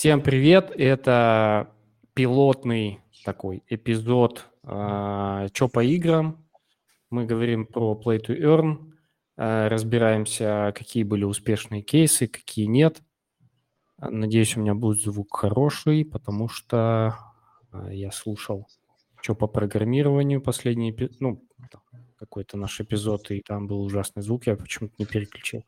Всем привет! Это пилотный такой эпизод э, «Чё по играм?». Мы говорим про Play to Earn, э, разбираемся, какие были успешные кейсы, какие нет. Надеюсь, у меня будет звук хороший, потому что э, я слушал «Чё по программированию?» последний, ну, какой-то наш эпизод, и там был ужасный звук, я почему-то не переключил.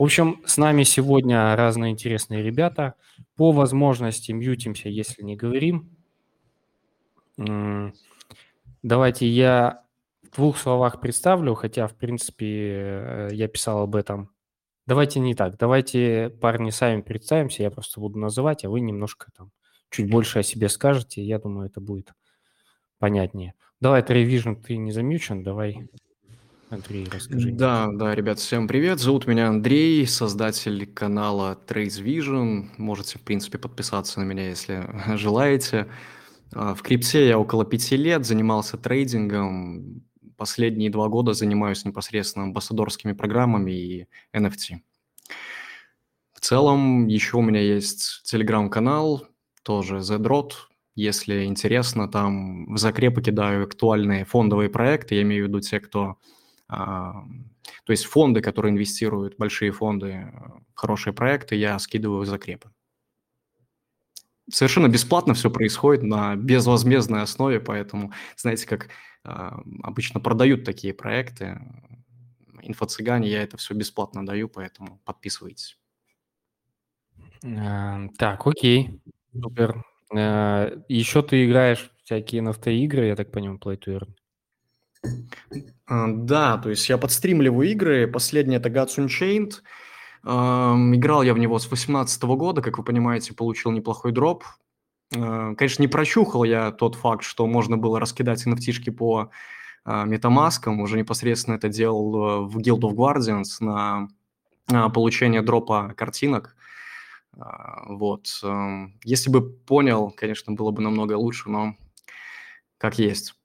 В общем, с нами сегодня разные интересные ребята. По возможности мьютимся, если не говорим. Давайте я в двух словах представлю, хотя, в принципе, э, я писал об этом. Давайте не так. Давайте, парни, сами представимся. Я просто буду называть, а вы немножко там чуть больше о себе скажете. Я думаю, это будет понятнее. Давай, Treysvision, ты не замьючен, давай Андрей, расскажи. Да, да, ребят, всем привет. Зовут меня Андрей, создатель канала Trace Vision. Можете, в принципе, подписаться на меня, если желаете. А, в крипте я около пяти лет занимался трейдингом. Последние два года занимаюсь непосредственно амбассадорскими программами и NFT. В целом, еще у меня есть телеграм-канал, тоже ZDrot. Если интересно, там в закрепы кидаю актуальные фондовые проекты. Я имею в виду те, кто то есть фонды, которые инвестируют, большие фонды э, хорошие проекты, я скидываю в закрепы. Совершенно бесплатно все происходит на безвозмездной основе, поэтому, знаете, как а, обычно продают такие проекты, инфо-цыгане, я это все бесплатно даю, поэтому подписывайтесь. А, так, окей, супер. А, еще ты играешь всякие NFT-игры, я так понимаю, Play to Earn? А, да, то есть я подстримливаю игры. Последний это Gods Unchained. Играл я в него с 2018 года, как вы понимаете, получил неплохой дроп. А, конечно, не прочухал я тот факт, что можно было раскидать nft по метамаскам. Уже непосредственно это делал э, в Guild of Guardians на получение дропа картинок. А, вот. Если бы понял, конечно, было бы намного лучше, но как есть.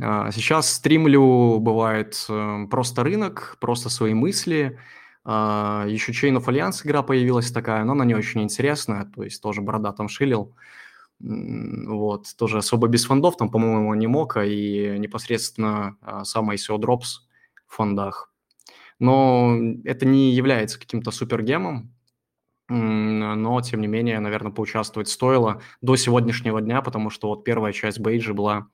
А, сейчас стримлю, бывает, э, просто рынок, просто свои мысли. А, Еще Chain of Alliance игра появилась такая, но она не очень интересная, то есть тоже борода там шилил. Вот, тоже особо без фондов, там, по-моему, не мока и непосредственно а, сам ICO Drops в фондах. Но это не является каким-то супергемом, но, тем не менее, наверное, поучаствовать стоило до сегодняшнего дня, потому что вот первая часть бейджа была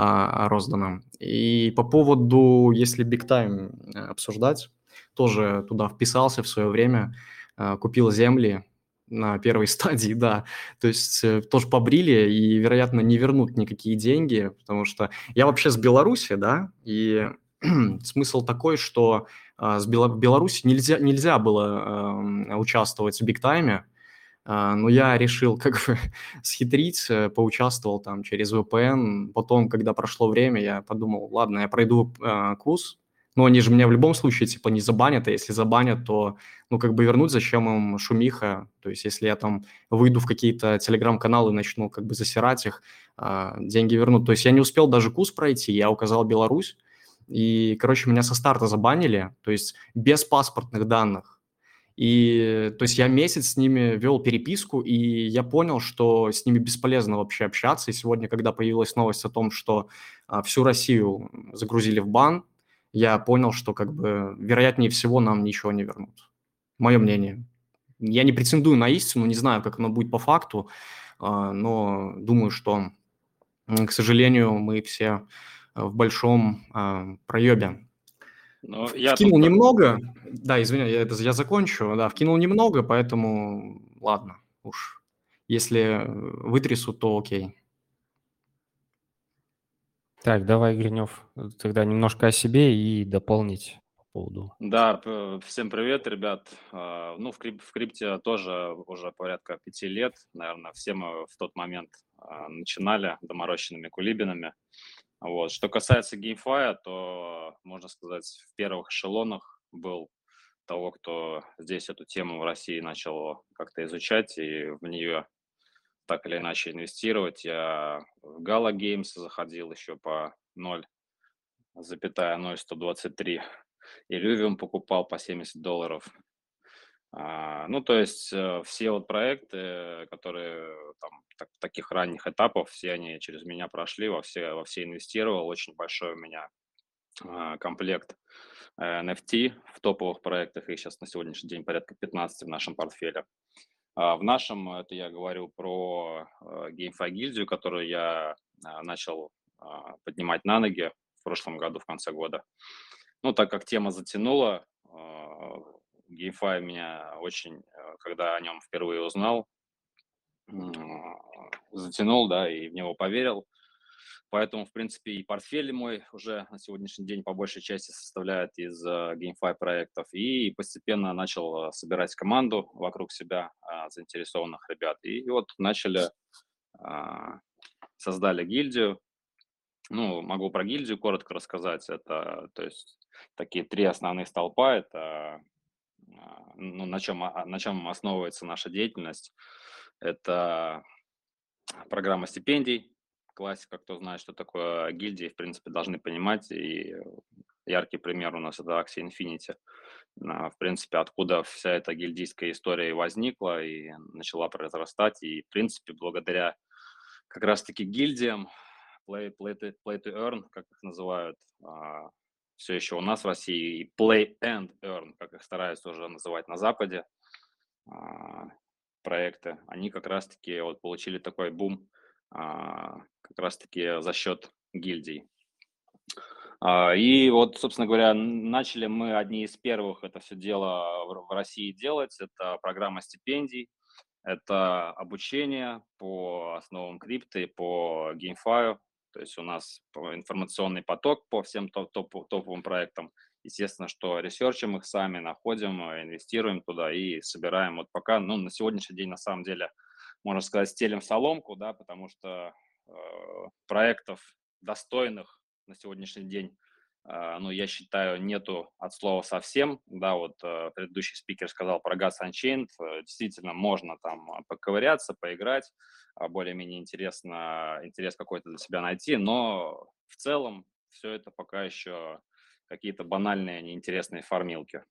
а. И по поводу, если Big Time э, обсуждать, тоже туда вписался в свое время, а, купил земли на первой стадии, да. То есть э, тоже побрили и, вероятно, не вернут никакие деньги, потому что я вообще с Беларуси, да, и смысл такой, что а, с Бел... Беларуси нельзя, нельзя было э, участвовать в бигтайме, а, но я решил как бы схитрить, э, поучаствовал там через VPN. Потом, когда прошло время, я подумал, ладно, я пройду э, курс, но они же меня в любом случае типа не забанят, а если забанят, то ну как бы вернуть, зачем им шумиха, то есть если я там выйду в какие-то телеграм-каналы и начну как бы засирать их, э, деньги вернут. То есть я не успел даже курс пройти, я указал Беларусь, и, короче, меня со старта забанили, то есть без паспортных данных. И то есть я месяц с ними вел переписку, и я понял, что с ними бесполезно вообще общаться. И сегодня, когда появилась новость о том, что а, всю Россию загрузили в бан, я понял, что как бы вероятнее всего нам ничего не вернут. Мое мнение. Я не претендую на истину, не знаю, как оно будет по факту, а, но думаю, что, к сожалению, мы все в большом а, проебе. Но я вкинул тут... немного, да, извини, я, это, я закончу, да, вкинул немного, поэтому ладно, уж если вытрясу, то окей. Так, давай, Гринев, тогда немножко о себе и дополнить по поводу. Да, всем привет, ребят. А, ну, в, крип, в крипте тоже уже порядка пяти лет, наверное, все мы в тот момент а, начинали доморощенными кулибинами. Вот. Что касается GameFi, то, можно сказать, в первых эшелонах был того, кто здесь эту тему в России начал как-то изучать и в нее так или иначе инвестировать. Я в Gala Games заходил еще по 0, запятая 0,123. Illuvium покупал по 70 долларов. А, ну, то есть э, все вот проекты, которые там так, таких ранних этапов, все они через меня прошли, во все, во все инвестировал. Очень большой у меня а, комплект э, NFT в топовых проектах, их сейчас на сегодняшний день порядка 15 в нашем портфеле. А в нашем, это я говорю про э, GameFi гильдию, которую я начал поднимать на ноги в прошлом году, в конце года. Ну, так как тема затянула, GameFi меня очень, э, когда о нем впервые узнал, затянул, да, и в него поверил. Поэтому, в принципе, и портфель мой уже на сегодняшний день по большей части составляет из GameFi проектов. И постепенно начал э, собирать команду вокруг себя uh, заинтересованных ребят. И вот начали, uh, создали гильдию. Ну, могу про гильдию коротко рассказать. Это, то есть, такие три основных столпа. Это а, ну, на, чем, а, на чем основывается наша деятельность. Это программа стипендий, классика, кто знает, что такое гильдии, в принципе, должны понимать. И яркий пример у нас это Axie Infinity. В принципе, откуда вся эта гильдийская история возникла и начала произрастать. И, в принципе, благодаря как раз-таки гильдиям, play, play, to, play to earn, как их называют, а, все еще у нас в России, и Play and Earn, как их стараются уже называть на Западе, а, проекты, они как раз-таки вот получили такой бум а, как раз-таки за счет гильдий. А, и вот, собственно говоря, начали мы одни из первых это все дело в России делать. Это программа стипендий, это обучение по основам крипты, по геймфаю, то есть у нас информационный поток по всем топ топ топовым проектам. Естественно, что ресерчим их сами, находим, э, инвестируем туда и собираем. Вот пока, ну, на сегодняшний день, на самом деле, можно сказать, стелим соломку, да, потому что э, проектов достойных на сегодняшний день а, ну, я считаю, нету от слова совсем, да, вот э, предыдущий спикер сказал про Gas Unchained, э, действительно, можно там поковыряться, поиграть, более-менее интересно, интерес какой-то для себя найти, но в целом все это пока еще какие-то банальные, неинтересные фармилки.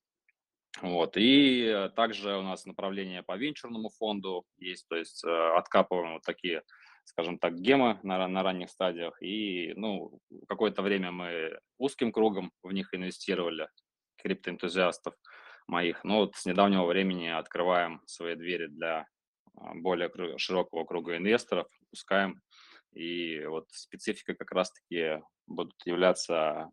Вот. И также у нас направление по венчурному фонду есть, то есть э, откапываем вот такие скажем так, гемы на, на ранних стадиях. И, ну, какое-то время мы узким кругом в них инвестировали, криптоэнтузиастов моих. Но вот с недавнего времени открываем свои двери для а, более широкого круга инвесторов, пускаем. И вот специфика как раз-таки будут являться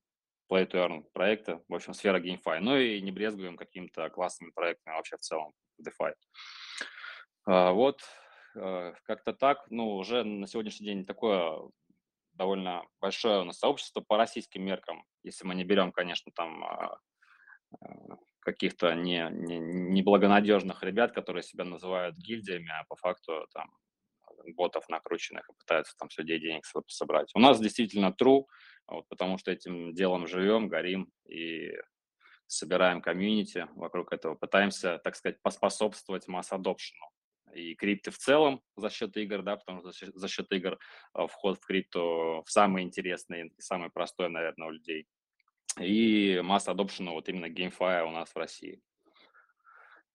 play to earn проекты, в общем, сфера GameFi. Ну и не брезгуем какими-то классными проектами вообще в целом DeFi. А, вот Э, как-то так, ну, уже на сегодняшний день такое довольно большое у нас сообщество по российским меркам, если мы не берем, конечно, там а, э, каких-то не, не, неблагонадежных ребят, которые себя называют гильдиями, а по факту там ботов накрученных и пытаются там с людей денег собрать. У нас действительно true, вот, потому что этим делом живем, горим и собираем комьюнити вокруг этого, пытаемся, так сказать, поспособствовать масс-адопшену и крипты в целом за счет игр, да, потому что за счет, за счет игр э, вход в крипту в самый интересный и самый простой, наверное, у людей. И масса адопшена вот именно GameFi у нас в России.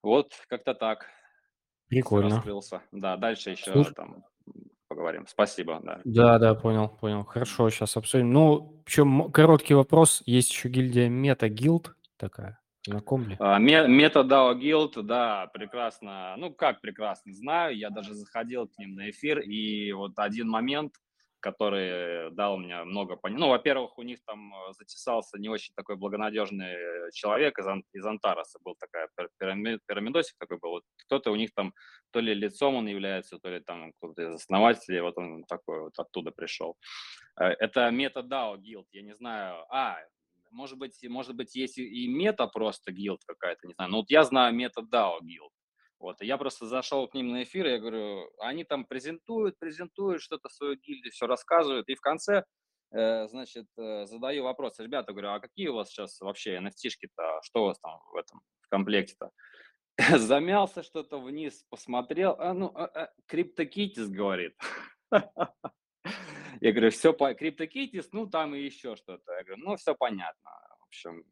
Вот как-то так. Прикольно. Раскрылся. Да, дальше еще Слушай. там поговорим. Спасибо, да. Да, да, понял, понял. Хорошо, сейчас обсудим. Ну, причем короткий вопрос. Есть еще гильдия Meta Guild такая. Знаком ли? А, MetaDAO Guild, да, прекрасно. Ну, как прекрасно, знаю. Я даже заходил к ним на эфир, и вот один момент, который дал мне много понимания. Ну, во-первых, у них там э, затесался не очень такой благонадежный человек из, из Антараса, был такая пирамид, пирамидосик такой был. Вот кто-то у них там, то ли лицом он является, то ли там кто-то из основателей, вот он такой вот оттуда пришел. Э, это MetaDAO Guild, я не знаю. А, может быть, может быть, есть и мета просто гилд какая-то, не знаю. Но вот я знаю мета DAO гилд. Вот, и я просто зашел к ним на эфир, я говорю, они там презентуют, презентуют что-то свою гильдию, все рассказывают, и в конце, э, значит, э, задаю вопрос, ребята, говорю, а какие у вас сейчас вообще NFT-шки-то, что у вас там в этом в комплекте-то? Замялся что-то вниз, посмотрел, а ну, а, а, CryptoKitties говорит. Я говорю, все CryptoKitties, ну там и еще что-то. Я говорю, ну все понятно. В общем,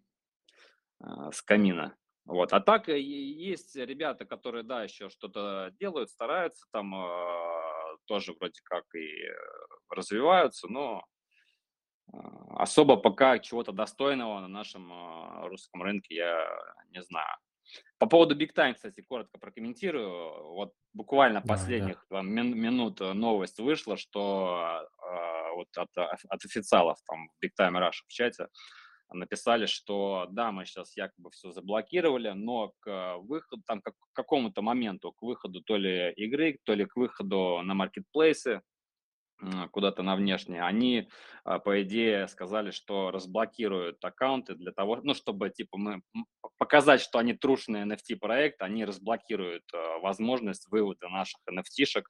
а, с камина. Вот. А так есть ребята, которые, да, еще что-то делают, стараются, там э, тоже вроде как и развиваются, но особо пока чего-то достойного на нашем русском рынке я не знаю. По поводу Big Time, кстати, коротко прокомментирую. Вот буквально последних да. Мин, минут новость вышла, что э, вот от, от официалов там Big Time Rush в чате написали, что да, мы сейчас якобы все заблокировали, но к выходу, там, к какому-то моменту, к выходу то ли игры, то ли к выходу на маркетплейсы, куда-то на внешнее, они, а, по идее, сказали, что разблокируют аккаунты для того, ну, чтобы, типа, мы показать, что они трушный NFT-проект, они разблокируют а, возможность вывода наших NFT-шек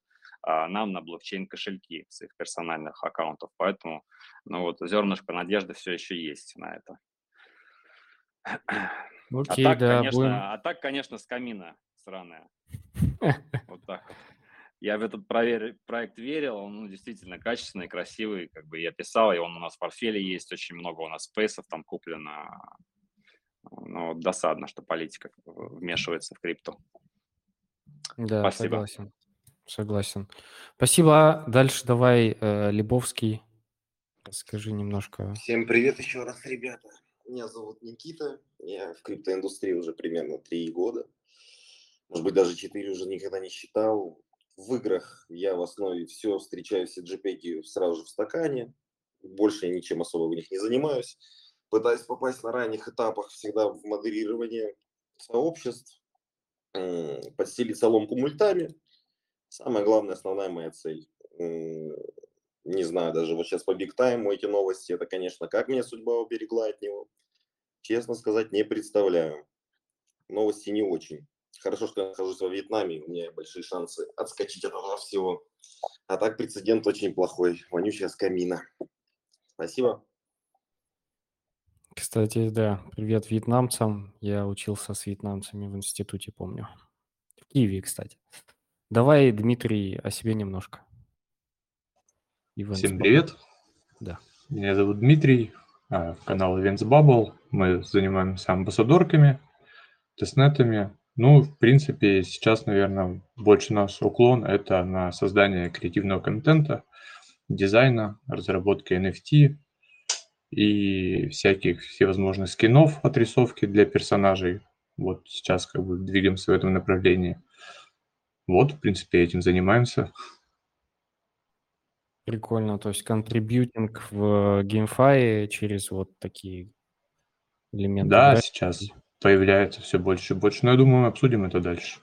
нам на блокчейн-кошельки с их персональных аккаунтов. Поэтому, ну, вот, зернышко надежды все еще есть на это. Окей, а так, да, конечно, будем... а так, конечно, с камина сраная. Вот так вот я в этот проект верил, он ну, действительно качественный, красивый, как бы я писал, и он у нас в портфеле есть, очень много у нас спейсов там куплено. Ну, досадно, что политика вмешивается в крипту. Да, Спасибо. согласен. Согласен. Спасибо. Дальше давай, э, Лебовский, расскажи немножко. Всем привет еще раз, ребята. Меня зовут Никита, я в криптоиндустрии уже примерно три года. Может быть, даже четыре уже никогда не считал в играх я в основе все встречаю все JPEG сразу же в стакане. Больше я ничем особо в них не занимаюсь. Пытаюсь попасть на ранних этапах всегда в модерирование сообществ, подстелить соломку мультами. Самая главная, основная моя цель. Не знаю, даже вот сейчас по Big Time эти новости, это, конечно, как меня судьба уберегла от него. Честно сказать, не представляю. Новости не очень. Хорошо, что я нахожусь во Вьетнаме, у меня большие шансы отскочить от этого всего. А так прецедент очень плохой. Вонючая скамина. Спасибо. Кстати, да, привет вьетнамцам. Я учился с вьетнамцами в институте, помню. В Киеве, кстати. Давай, Дмитрий, о себе немножко. Events Всем привет. Да. Меня зовут Дмитрий, а, канал Events Bubble. Мы занимаемся амбассадорками, тестнетами, ну, в принципе, сейчас, наверное, больше наш уклон – это на создание креативного контента, дизайна, разработки NFT и всяких всевозможных скинов, отрисовки для персонажей. Вот сейчас как бы двигаемся в этом направлении. Вот, в принципе, этим занимаемся. Прикольно, то есть контрибьютинг в GameFi через вот такие элементы. Да, да? сейчас появляется все больше и больше. Но я думаю, мы обсудим это дальше.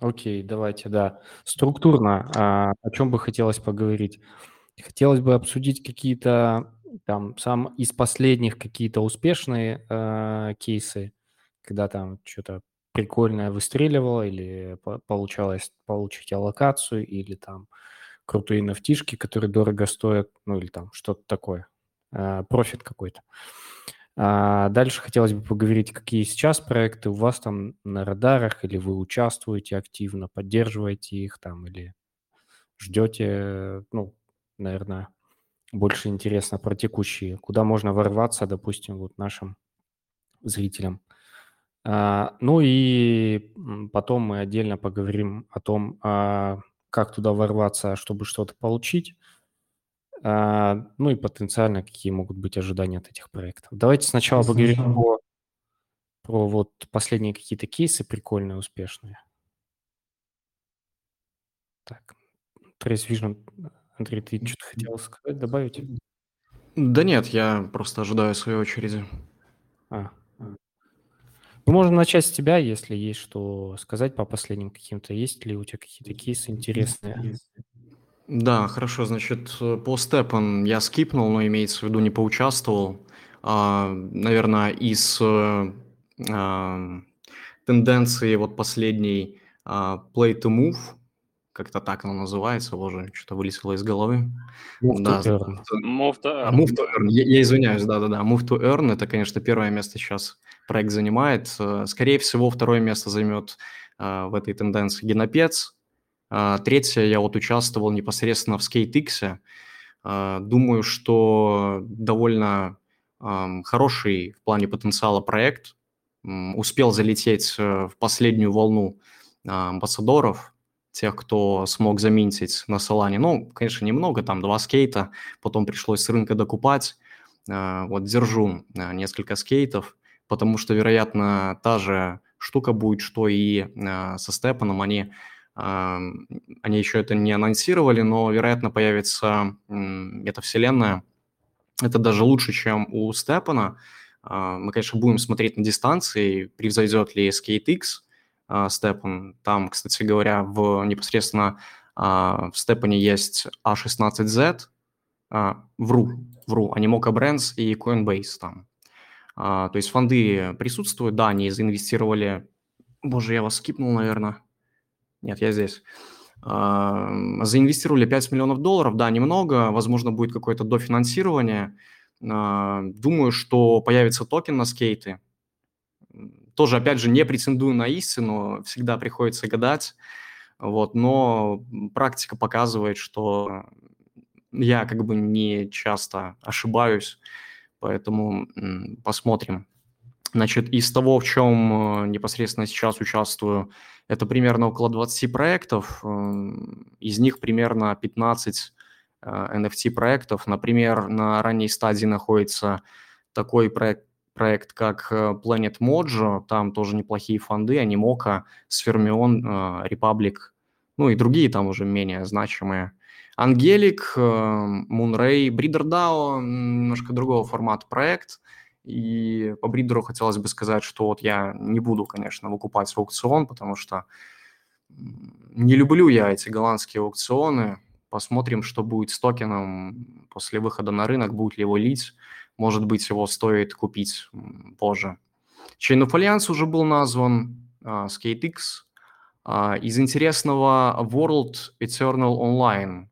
Окей, давайте, да. Структурно, а, о чем бы хотелось поговорить? Хотелось бы обсудить какие-то там сам из последних какие-то успешные э, кейсы, когда там что-то прикольное выстреливало или получалось получить аллокацию, или там крутые нафтишки, которые дорого стоят, ну или там что-то такое, э, профит какой-то. А дальше хотелось бы поговорить, какие сейчас проекты у вас там на радарах, или вы участвуете активно, поддерживаете их там, или ждете, ну, наверное, больше интересно про текущие, куда можно ворваться, допустим, вот нашим зрителям. А, ну и потом мы отдельно поговорим о том, а, как туда ворваться, чтобы что-то получить, а, ну и потенциально какие могут быть ожидания от этих проектов. Давайте сначала поговорим про, про вот последние какие-то кейсы прикольные, успешные. Так, Trace Vision, Андрей, ты что-то хотел сказать, добавить? Да нет, я просто ожидаю своей очереди. А. Мы ну, можем начать с тебя, если есть что сказать по последним каким-то. Есть ли у тебя какие-то кейсы интересные? Да, хорошо, значит, э, по степам я скипнул, но имеется в виду не поучаствовал. А, наверное, из э, а, тенденции вот последней а, play to move, как-то так оно называется, уже что-то вылетело из головы. Move да, to earn. Move to earn. Move to earn. Я, я извиняюсь, да-да-да. Move to earn – это, конечно, первое место сейчас проект занимает. Э, скорее всего, второе место займет в этой тенденции Генопец – а, третье, я вот участвовал непосредственно в SkateX. Думаю, что довольно хороший в плане потенциала проект. успел залететь в последнюю волну амбассадоров, тех, кто смог заминтить на Солане. Ну, конечно, немного, там два скейта, потом пришлось с рынка докупать. Вот держу несколько скейтов, потому что, вероятно, та же штука будет, что и со Степаном. Они они еще это не анонсировали, но, вероятно, появится эта вселенная. Это даже лучше, чем у Степана. А, мы, конечно, будем смотреть на дистанции, превзойдет ли SkateX а, Степан. Там, кстати говоря, в непосредственно а, в Степане есть A16Z, вру, вру, Animoca Brands и Coinbase там. То есть фонды присутствуют, да, они заинвестировали, боже, я вас скипнул, наверное, нет, я здесь. Заинвестировали 5 миллионов долларов, да, немного, возможно, будет какое-то дофинансирование. А, думаю, что появится токен на скейты. Тоже, опять же, не претендую на истину, всегда приходится гадать. Вот, но практика показывает, что я как бы не часто ошибаюсь, поэтому посмотрим. Значит, из того, в чем э, непосредственно сейчас участвую, это примерно около 20 проектов, эм, из них примерно 15 NFT э. Например, на ранней стадии находится такой проект, проект как э, Planet Mojo, там тоже неплохие фонды, Animoca, э, Republic, ну и другие там уже менее значимые. Ангелик, Moonray, Breeder DAO, немножко другого формата проект – и по бридеру хотелось бы сказать, что вот я не буду, конечно, выкупать аукцион, потому что не люблю я эти голландские аукционы. Посмотрим, что будет с токеном после выхода на рынок, будет ли его лить. Может быть, его стоит купить позже. Chain of Alliance уже был назван, uh, SkateX. Uh, из интересного World Eternal Online.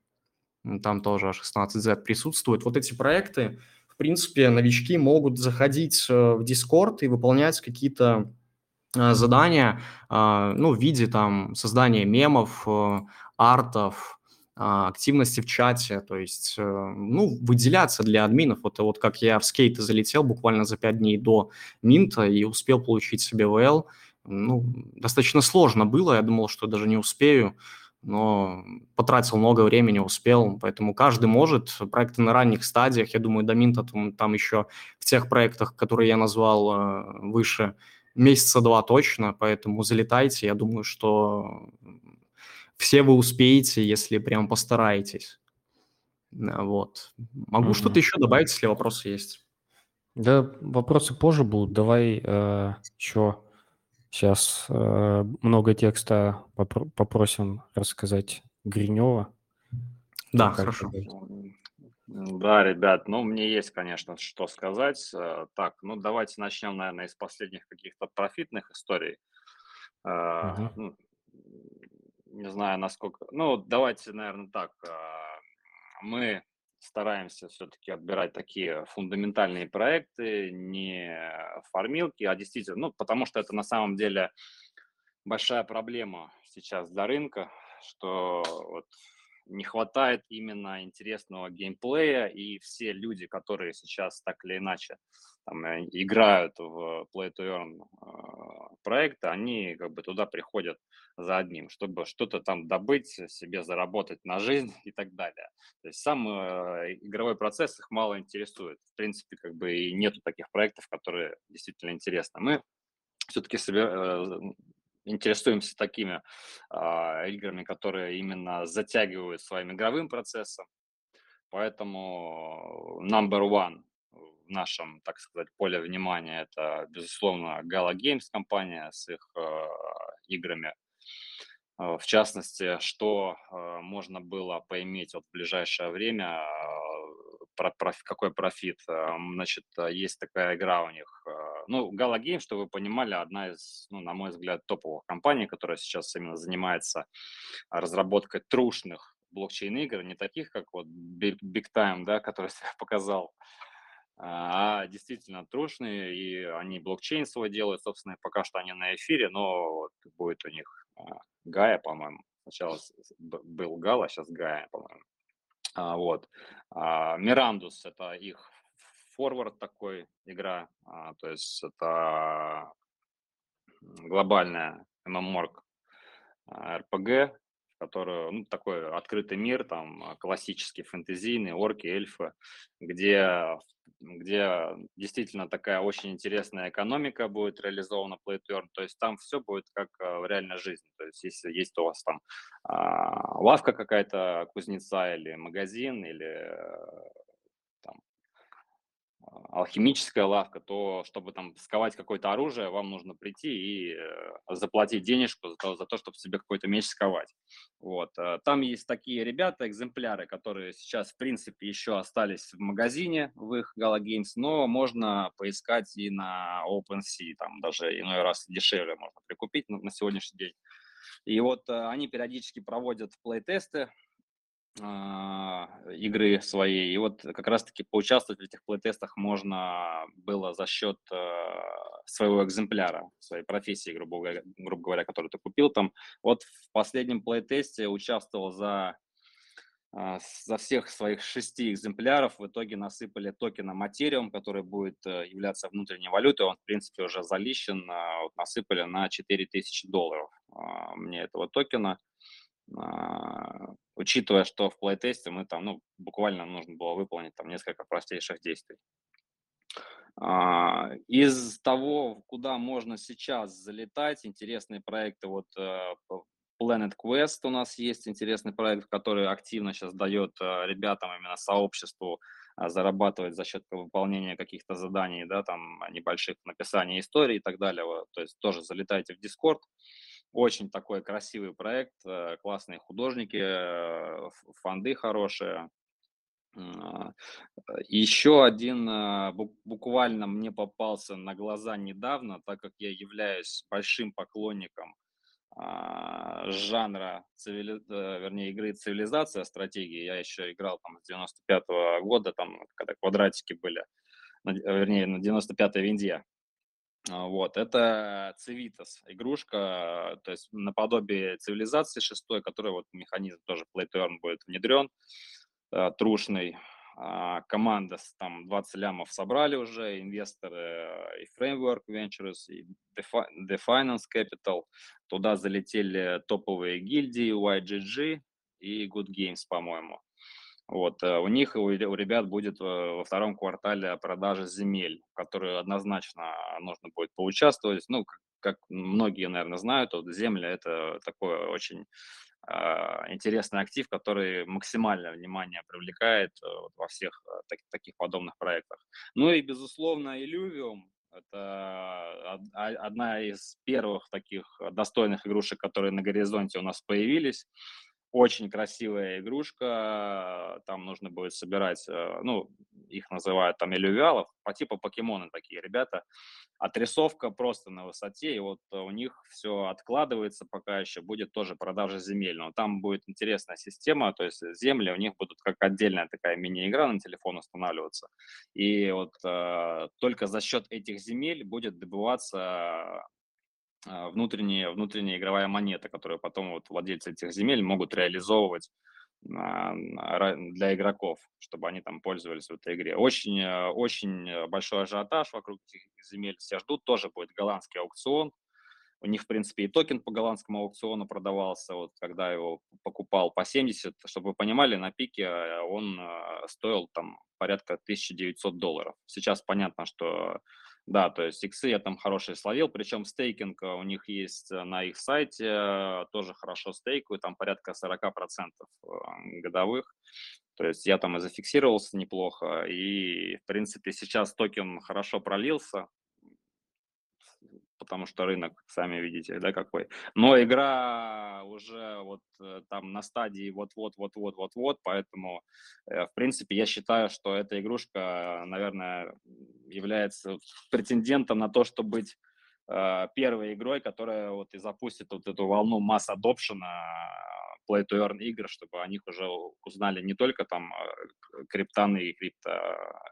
Там тоже 16Z присутствует. Вот эти проекты, в принципе, новички могут заходить э, в Discord и выполнять какие-то э, задания, а, ну, в виде там создания мемов, э, артов, а, активности в чате, то есть, ну, выделяться для админов. Вот, вот как я в скейты залетел буквально за пять дней до минта и успел получить себе ВЛ, ну, достаточно сложно было, я думал, что даже не успею, но потратил много времени, успел, поэтому каждый может. Проекты на ранних стадиях, я думаю, до Минта там, там еще в тех проектах, которые я назвал э, выше, месяца два точно, поэтому залетайте, я думаю, что все вы успеете, если прям постараетесь. Вот. Могу mm-hmm. что-то еще добавить, если вопросы есть. Да, вопросы позже будут. Давай э, еще Сейчас э, много текста попро- попросим рассказать Гринева. Да, хорошо. Да, ребят, ну, мне есть, конечно, что сказать. Э, так, ну, давайте начнем, наверное, из последних каких-то профитных историй. Uh-huh. Ну, не знаю, насколько... Ну, давайте, наверное, так. Э, мы стараемся все-таки отбирать такие фундаментальные проекты, не фармилки, а действительно, ну, потому что это на самом деле большая проблема сейчас для рынка, что вот не хватает именно интересного геймплея, и все люди, которые сейчас так или иначе там, э, играют в Play to Earn э, проекты, они как бы туда приходят за одним, чтобы что-то там добыть, себе заработать на жизнь и так далее. То есть сам э, игровой процесс их мало интересует. В принципе, как бы и нету таких проектов, которые действительно интересны. Мы все-таки интересуемся такими э, играми, которые именно затягивают своим игровым процессом. Поэтому number one в нашем, так сказать, поле внимания это, безусловно, Gala Games компания с их э, играми. Э, в частности, что э, можно было поиметь вот в ближайшее время, э, про, про, какой профит. Э, значит, есть такая игра у них. Э, ну, Gala Games, чтобы вы понимали, одна из, ну, на мой взгляд, топовых компаний, которая сейчас именно занимается разработкой трушных блокчейн-игр, не таких, как вот Big, Big Time, да, который я показал, а действительно трушные, и они блокчейн свой делают, собственно, пока что они на эфире, но вот будет у них а, Гая, по-моему. Сначала был Гала, сейчас Гая, по-моему. А, вот. А, Мирандус – это их форвард такой игра, а, то есть это глобальная MMORG RPG, которую, ну, такой открытый мир, там, классический фэнтезийный, орки, эльфы, где, где действительно такая очень интересная экономика будет реализована Play to Earn, то есть там все будет как в реальной жизни, то есть если есть у вас там а, лавка какая-то кузнеца или магазин, или алхимическая лавка, то чтобы там сковать какое-то оружие, вам нужно прийти и э, заплатить денежку за то, за то чтобы себе какой-то меч сковать. Вот. Э, там есть такие ребята, экземпляры, которые сейчас, в принципе, еще остались в магазине в их Gala Games, но можно поискать и на OpenSea, там даже иной раз дешевле можно прикупить на, сегодняшний день. И вот э, они периодически проводят плей-тесты, а, игры своей. И вот как раз-таки поучаствовать в этих плей-тестах можно было за счет э, своего экземпляра, своей профессии, грубо говоря, грубо говоря, которую ты купил там. Вот в последнем плей-тесте участвовал за, а, за всех своих шести экземпляров. В итоге насыпали токена Материум, который будет э, являться внутренней валютой. Он, в принципе, уже залищен. Вот, насыпали на 4000 долларов мне этого токена. Учитывая, что в плей-тесте мы там, ну, буквально нужно было выполнить там несколько простейших действий. А, из того, куда можно сейчас залетать, интересные проекты, вот э, Planet Quest у нас есть интересный проект, который активно сейчас дает э, ребятам, именно сообществу, а, зарабатывать за счет выполнения каких-то заданий, да, там, небольших написания истории и так далее. То есть тоже залетайте в Discord, очень такой красивый проект, э, классные художники, э, фонды хорошие. А, Еще один э, буквально мне попался на глаза недавно, так как я являюсь большим поклонником а, жанра, цивили... вернее, игры цивилизация, стратегии. Я еще играл там с 95 -го года, там, когда квадратики были, вернее, на 95-й винде. А, вот, это Civitas, игрушка, то есть наподобие цивилизации шестой, которая вот механизм тоже Play to Earn будет внедрен, э, трушный. А, команда там 20 лямов собрали уже, инвесторы э, и Framework Ventures, и The Finance Capital. Туда залетели топовые гильдии YGG и Good Games, по-моему. Вот, э, у них, у ребят будет э, во втором квартале продажа земель, в которые однозначно нужно будет поучаствовать. Ну, как, многие, наверное, знают, вот земля – это такой очень э, интересный актив, который максимальное внимание привлекает э, вот, во всех так, таких подобных проектах. Ну и, безусловно, Illuvium – это одна из первых таких достойных игрушек, которые на горизонте у нас появились. Очень красивая игрушка, там нужно будет собирать, э, ну, их называют там элювиалов, по типу покемоны такие ребята. Отрисовка просто на высоте, и вот у них все откладывается пока еще, будет тоже продажа земель. Но там будет интересная система, то есть земли у них будут как отдельная такая мини-игра на телефон устанавливаться. И вот э, только за счет этих земель будет добываться внутренняя, внутренняя игровая монета, которую потом вот владельцы этих земель могут реализовывать для игроков, чтобы они там пользовались в этой игре. Очень, э, очень большой ажиотаж вокруг этих земель все ждут. Тоже будет голландский аукцион. У них, в принципе, и токен по голландскому аукциону продавался, вот когда его покупал по 70, чтобы вы понимали, на пике э, он э, стоил там порядка 1900 долларов. Сейчас понятно, что да, то есть иксы я там хорошие словил, причем стейкинг у них есть э, на их сайте, э, тоже хорошо стейкают, там порядка 40% э, годовых. То есть я там и зафиксировался неплохо, и, в принципе, сейчас токен хорошо пролился, потому что рынок, сами видите, да, какой. Но игра уже вот э, там на стадии вот-вот-вот-вот-вот-вот, поэтому, э, в принципе, я считаю, что эта игрушка, наверное, является претендентом на то, чтобы быть э, первой игрой, которая вот и запустит вот эту волну масс адопшена play to earn игр, чтобы о них уже узнали не только там криптаны и крипто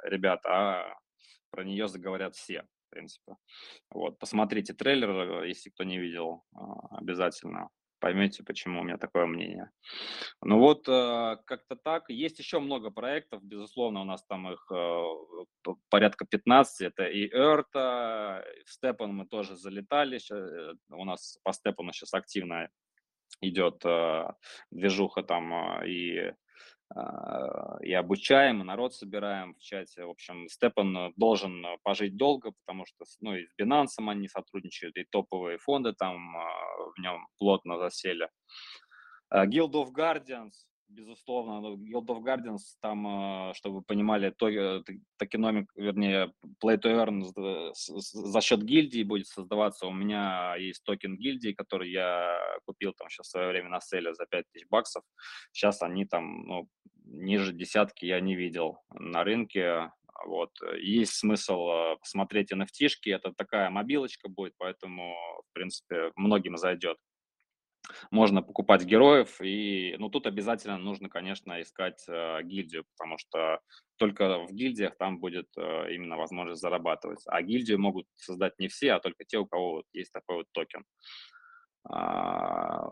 ребята, а про нее заговорят все принципе. Вот, посмотрите трейлер, э, если кто не видел, а, обязательно. поймете, почему у меня такое мнение. Ну вот, э, как-то так. Есть еще много проектов, безусловно, у нас там их э, порядка 15. Это и Эрта, в Степан мы тоже залетали. У нас по Степану сейчас активно идет движуха там и и обучаем, и народ собираем в чате. В общем, Степан должен пожить долго, потому что ну, и с Binance они сотрудничают, и топовые фонды там а, в нем плотно засели. А, Guild of Guardians, безусловно, ну, Guild of Guardians, там, чтобы вы понимали, то, токеномик, вернее, Play to Earn за счет гильдии будет создаваться. У меня есть токен гильдии, который я купил там сейчас в свое время на селе за 5000 баксов. Сейчас они там, ну, ниже десятки я не видел на рынке. Вот. Есть смысл э, посмотреть NFT-шки, это такая мобилочка будет, поэтому, в принципе, многим зайдет. Можно покупать героев, и, ну, тут обязательно нужно, конечно, искать э, гильдию, потому что только в гильдиях там будет э, именно возможность зарабатывать. А гильдию могут создать не все, а только те, у кого вот есть такой вот токен. А,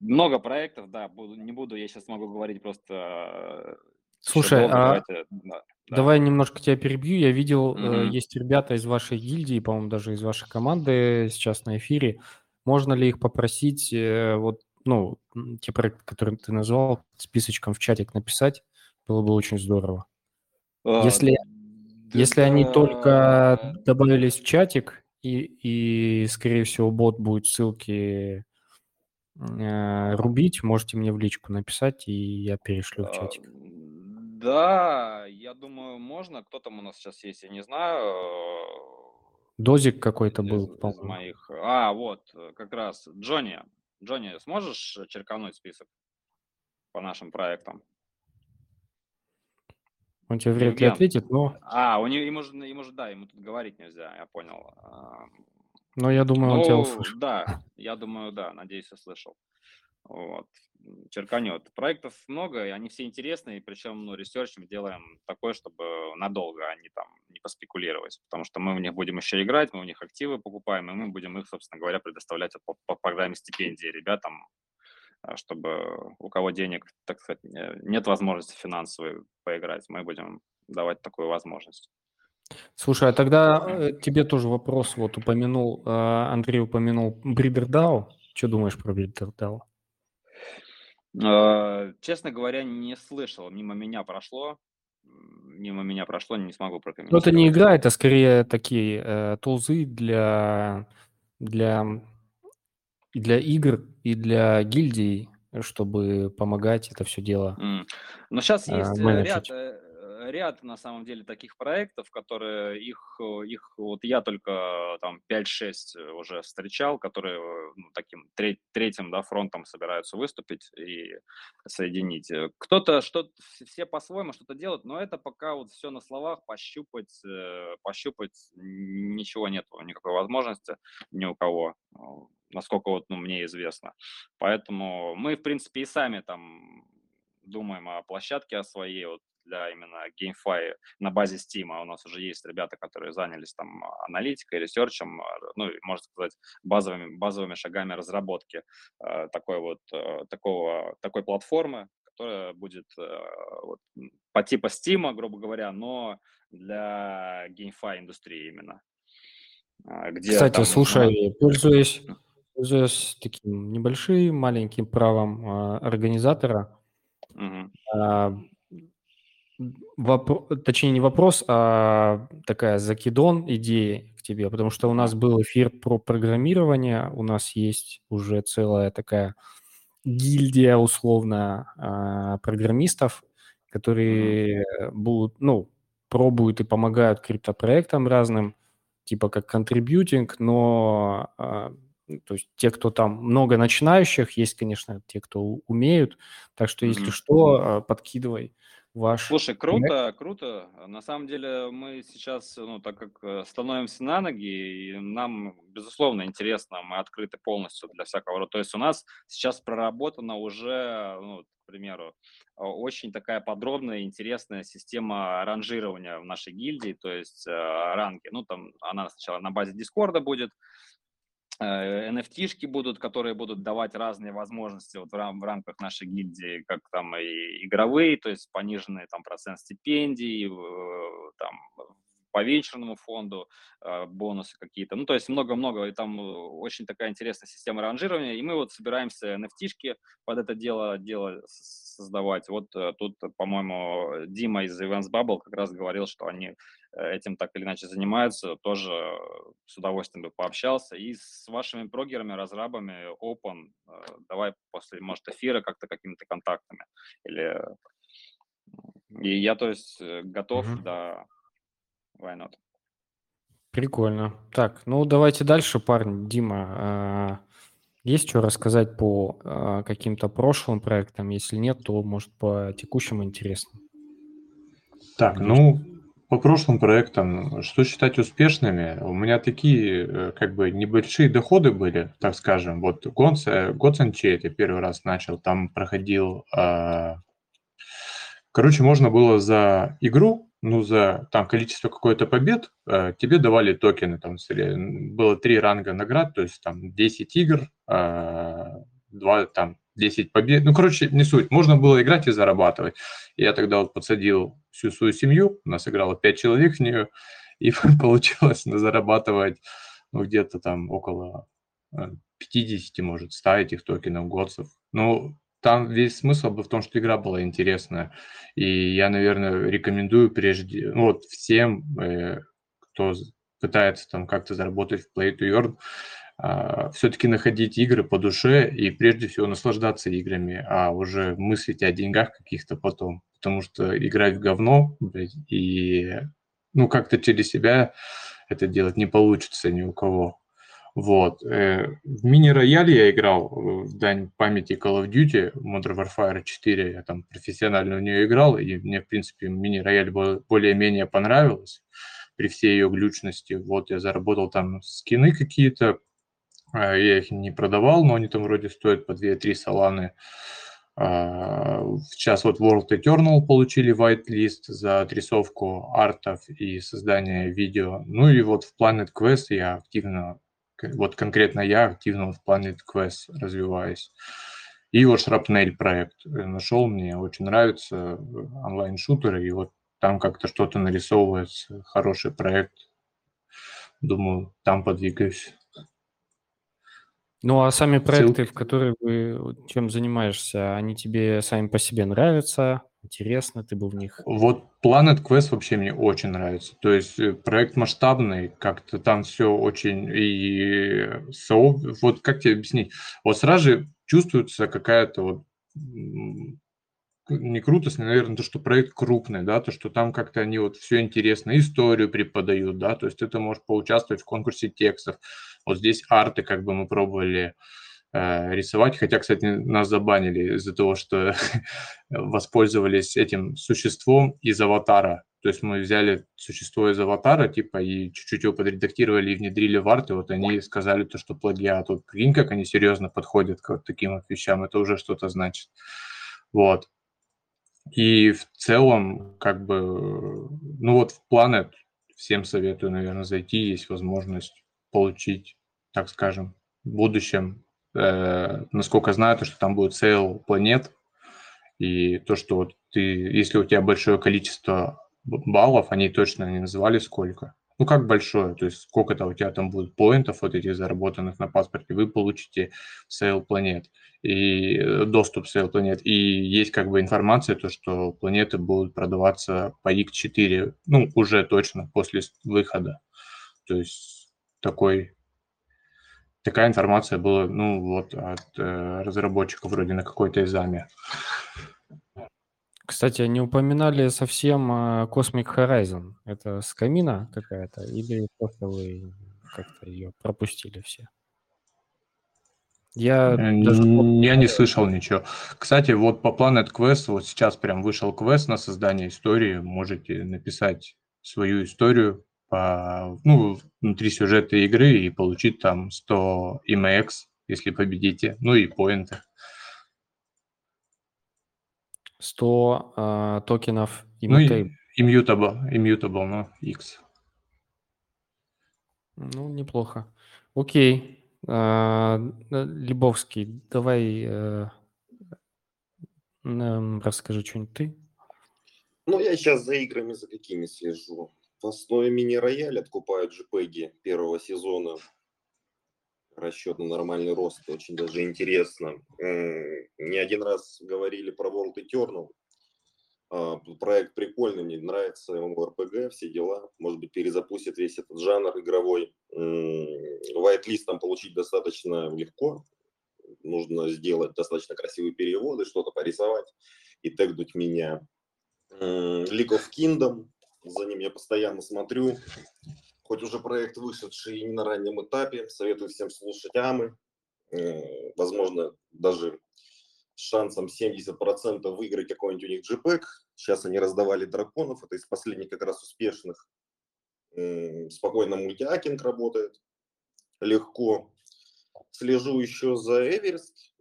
много проектов, да, буду, не буду, я сейчас могу говорить просто... Э, Слушай, долго, а давайте, да, давай да. немножко тебя перебью. Я видел, mm-hmm. есть ребята из вашей гильдии, по-моему, даже из вашей команды сейчас на эфире. Можно ли их попросить, э, вот, ну, те проекты, которые ты назвал, списочком в чатик написать? Было бы очень здорово. А, если, да, если они только добавились в чатик, и, и, скорее всего, бот будет ссылки э, рубить, можете мне в личку написать, и я перешлю в чатик. А, да, я думаю, можно. Кто там у нас сейчас есть, я не знаю. Дозик какой-то был, из моих. А, вот, как раз. Джонни, Джонни, сможешь черкануть список по нашим проектам? Он тебе вряд ли ответит, но... А, у него, ему, же, ему же, да, ему тут говорить нельзя, я понял. Но я думаю, он тебя ну, услышит. Да, я думаю, да, надеюсь, услышал. Вот. Черканет. Проектов много, и они все интересные, причем ну, research мы делаем такой, чтобы надолго, а не там не поспекулировать, потому что мы в них будем еще играть, мы у них активы покупаем, и мы будем их, собственно говоря, предоставлять по, по программе стипендии ребятам, а, чтобы у кого денег, так сказать, нет возможности финансовой поиграть, мы будем давать такую возможность. Слушай, а тогда э, тебе тоже вопрос. Вот упомянул, э, Андрей упомянул Бридердау. Что думаешь про Бридердау? Э, честно говоря, не слышал. Мимо меня прошло. Мимо меня прошло, не смогу прокомментировать. Ну, это не игра, это скорее такие э, тулзы для, для, для игр и для гильдий, чтобы помогать это все дело. Mm. Но сейчас есть э, ряд, ряд, на самом деле, таких проектов, которые их, их вот я только там 5-6 уже встречал, которые ну, таким треть, третьим да, фронтом собираются выступить и соединить. Кто-то, что все по-своему что-то делают, но это пока вот все на словах, пощупать, э, пощупать ничего нет, никакой возможности ни у кого насколько вот ну, мне известно. Поэтому мы, в принципе, и сами там думаем о площадке о своей. Вот для именно GameFi на базе Steam. У нас уже есть ребята, которые занялись там аналитикой, ресерчем, а, ну, можно сказать, базовыми, базовыми шагами разработки э, такой вот, э, такого, такой платформы, которая будет э, вот, по типу Steam, грубо говоря, но для GameFi индустрии именно. Где Кстати, там, слушай, ну, пользуясь, пользуясь таким небольшим маленьким правом э, организатора, угу. э, Вопро... Точнее, не вопрос, а такая закидон идеи к тебе, потому что у нас был эфир про программирование, у нас есть уже целая такая гильдия условно а, программистов, которые будут, ну, пробуют и помогают криптопроектам разным, типа как контрибьютинг, но а, то есть те, кто там много начинающих, есть, конечно, те, кто умеют, так что если mm-hmm. что, а, подкидывай ваш... Слушай, круто, круто. На самом деле мы сейчас, ну, так как э, становимся на ноги, и нам, безусловно, интересно, мы открыты полностью для всякого рода. То есть у нас сейчас проработана уже, ну, к примеру, очень такая подробная, интересная система ранжирования в нашей гильдии, то есть э, ранги. Ну, там она сначала на базе Дискорда будет, NFT-шки будут, которые будут давать разные возможности вот в, рам- в рамках нашей гильдии, как там и игровые, то есть пониженный там процент стипендий, там по венчурному фонду, а, бонусы какие-то. Ну, то есть много-много, и там э, очень такая интересная система ранжирования, и мы вот собираемся nft под это дело, дело создавать. Вот э, тут, по-моему, Дима из Events Bubble как раз говорил, что они э, этим так или иначе занимаются, тоже с удовольствием бы пообщался. И с вашими прогерами, разрабами, Open, давай после, может, эфира как-то какими-то контактами. Или... И я, то есть, готов, mm-hmm. да, why not? Прикольно. Так, ну давайте дальше, парни. Дима, есть что рассказать по каким-то прошлым проектам? Если нет, то, может, по текущим интересным. Так, ну, по прошлым проектам, что считать успешными? У меня такие, э, как бы, небольшие доходы были, так скажем. Вот Gods, Gods Unchained я первый раз начал, там проходил... Э, короче, можно было за игру ну, за там количество какое-то побед э, тебе давали токены. Там было три ранга наград, то есть там 10 игр, э, 2, там 10 побед. Ну, короче, не суть. Можно было играть и зарабатывать. Я тогда вот подсадил всю свою семью, у нас играло 5 человек в нее, и получилось зарабатывать ну, где-то там около 50, э, может, 100 этих токенов годсов. Ну, там весь смысл был в том, что игра была интересная. И я, наверное, рекомендую прежде, ну, вот всем, э, кто пытается там как-то заработать в Play to Earn, все-таки находить игры по душе и прежде всего наслаждаться играми, а уже мыслить о деньгах каких-то потом. Потому что играть в говно, блядь, и ну как-то через себя это делать не получится ни у кого. Вот. Э, в мини-рояле я играл э, в дань памяти Call of Duty, Modern Warfare 4, я там профессионально в нее играл, и мне, в принципе, мини-рояль более-менее понравилось при всей ее глючности. Вот, я заработал там скины какие-то, а, я их не продавал, но они там вроде стоят по 2-3 саланы. А, сейчас вот World Eternal получили whitelist за отрисовку артов и создание видео. Ну и вот в Planet Quest я активно вот конкретно я активно в Planet Quest развиваюсь. И вот Shrapnel проект э, нашел, мне очень нравится э, онлайн-шутеры, и вот там как-то что-то нарисовывается, хороший проект. Думаю, там подвигаюсь. Ну, а сами проекты, Ссылки. в которые вы чем занимаешься, они тебе сами по себе нравятся? интересно, ты был в них? Вот Planet Quest вообще мне очень нравится. То есть э, проект масштабный, как-то там все очень и со... вот как тебе объяснить? Вот сразу же чувствуется какая-то вот не крутость, наверное, то, что проект крупный, да, то, что там как-то они вот все интересно, историю преподают, да, то есть это может поучаствовать в конкурсе текстов. Вот здесь арты как бы мы пробовали Э, рисовать. Хотя, кстати, нас забанили из-за того, что воспользовались этим существом из аватара. То есть мы взяли существо из аватара, типа, и чуть-чуть его подредактировали и внедрили в арт, и вот они сказали то, что плагиат. Вот прикинь, как они серьезно подходят к вот таким вот вещам, это уже что-то значит. Вот. И в целом, как бы, ну вот в Planet всем советую, наверное, зайти, есть возможность получить, так скажем, в будущем Э, насколько знаю, то, что там будет sale планет, и то, что вот ты, если у тебя большое количество баллов, они точно не называли сколько. Ну, как большое, то есть сколько-то у тебя там будет point ов вот этих заработанных на паспорте, вы получите sale планет и э, доступ в sale планет. И есть как бы информация, то, что планеты будут продаваться по X4, ну, уже точно после выхода. То есть такой такая информация была, ну, вот от э, разработчиков вроде на какой-то из AMA. Кстати, не упоминали совсем э, Cosmic Horizon. Это скамина какая-то или просто вы как-то ее пропустили все? Я, даже... я не слышал ничего. Кстати, вот по Planet Quest, вот сейчас прям вышел квест на создание истории. Можете написать свою историю, по, ну, внутри сюжета игры и получить там 100 EMX, если победите, ну и поинты. 100 э, токенов immutable. Ну, immutable, immutable, но X. Ну, неплохо. Окей. А, Лебовский, давай э, расскажи что-нибудь ты. Ну, я сейчас за играми за какими слежу. В основе мини-рояль откупают JPEG первого сезона. Расчет на нормальный рост, очень даже интересно. Не один раз говорили про World Eternal. А, проект прикольный, мне нравится ММО-РПГ, все дела. Может быть, перезапустит весь этот жанр игровой. Whitelist там получить достаточно легко. Нужно сделать достаточно красивые переводы, что-то порисовать и тегнуть меня. League of Kingdom, за ним я постоянно смотрю. Хоть уже проект вышедший не на раннем этапе, советую всем слушать Амы. Возможно, даже с шансом 70% выиграть какой-нибудь у них JPEG. Сейчас они раздавали драконов, это из последних как раз успешных. Спокойно мультиакинг работает, легко. Слежу еще за Эверест.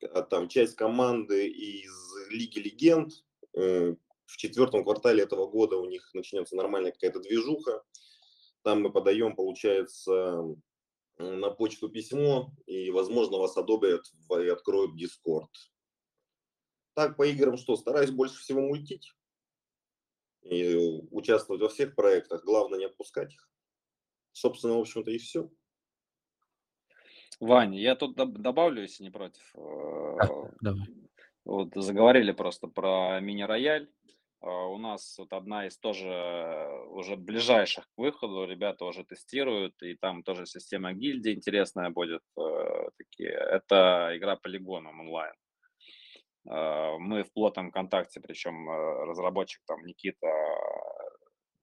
А там часть команды из Лиги Легенд. В четвертом квартале этого года у них начнется нормальная какая-то движуха. Там мы подаем, получается, на почту письмо, и, возможно, вас одобрят и откроют Discord. Так, по играм что? Стараюсь больше всего мультить и участвовать во всех проектах. Главное не отпускать их. Собственно, в общем-то, и все. Ваня, я тут добавлю, если не против. Э, давай. Вот заговорили просто про мини-рояль. А, у нас вот одна из тоже уже ближайших к выходу, ребята уже тестируют, и там тоже система гильдии интересная будет. Э, такие. Это игра полигоном онлайн. Мы в плотном контакте, причем э, разработчик там Никита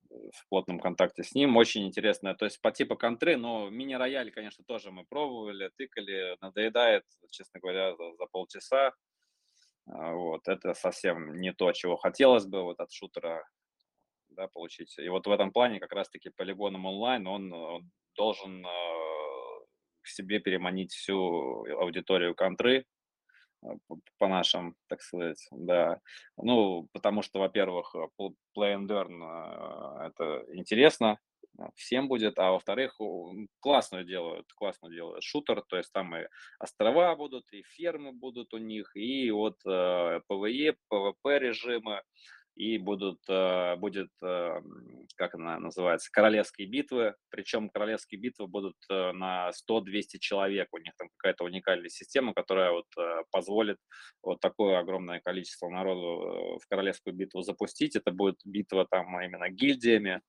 в плотном контакте с ним. Очень интересная, то есть по типу контры, но мини-рояль, конечно, тоже мы пробовали, тыкали, надоедает, честно говоря, за, за полчаса. А, вот, это совсем не то, чего хотелось бы вот от шутера да, получить. И вот в этом плане как раз-таки полигоном онлайн он, должен э, к себе переманить всю аудиторию контры, а, по нашим, так сказать, да. Ну, потому что, во-первых, Play and Earn это интересно, а, всем будет, а во-вторых, классно делают, классно делают шутер, то есть там и острова будут, и фермы будут у них, и вот э, PvE, PvP режимы, и будут, э, будет, э, как она называется, королевские битвы, причем королевские битвы будут э, на 100-200 человек, у них там какая-то уникальная система, которая вот э, позволит вот такое огромное количество народу э, в королевскую битву запустить, это будет битва там именно гильдиями,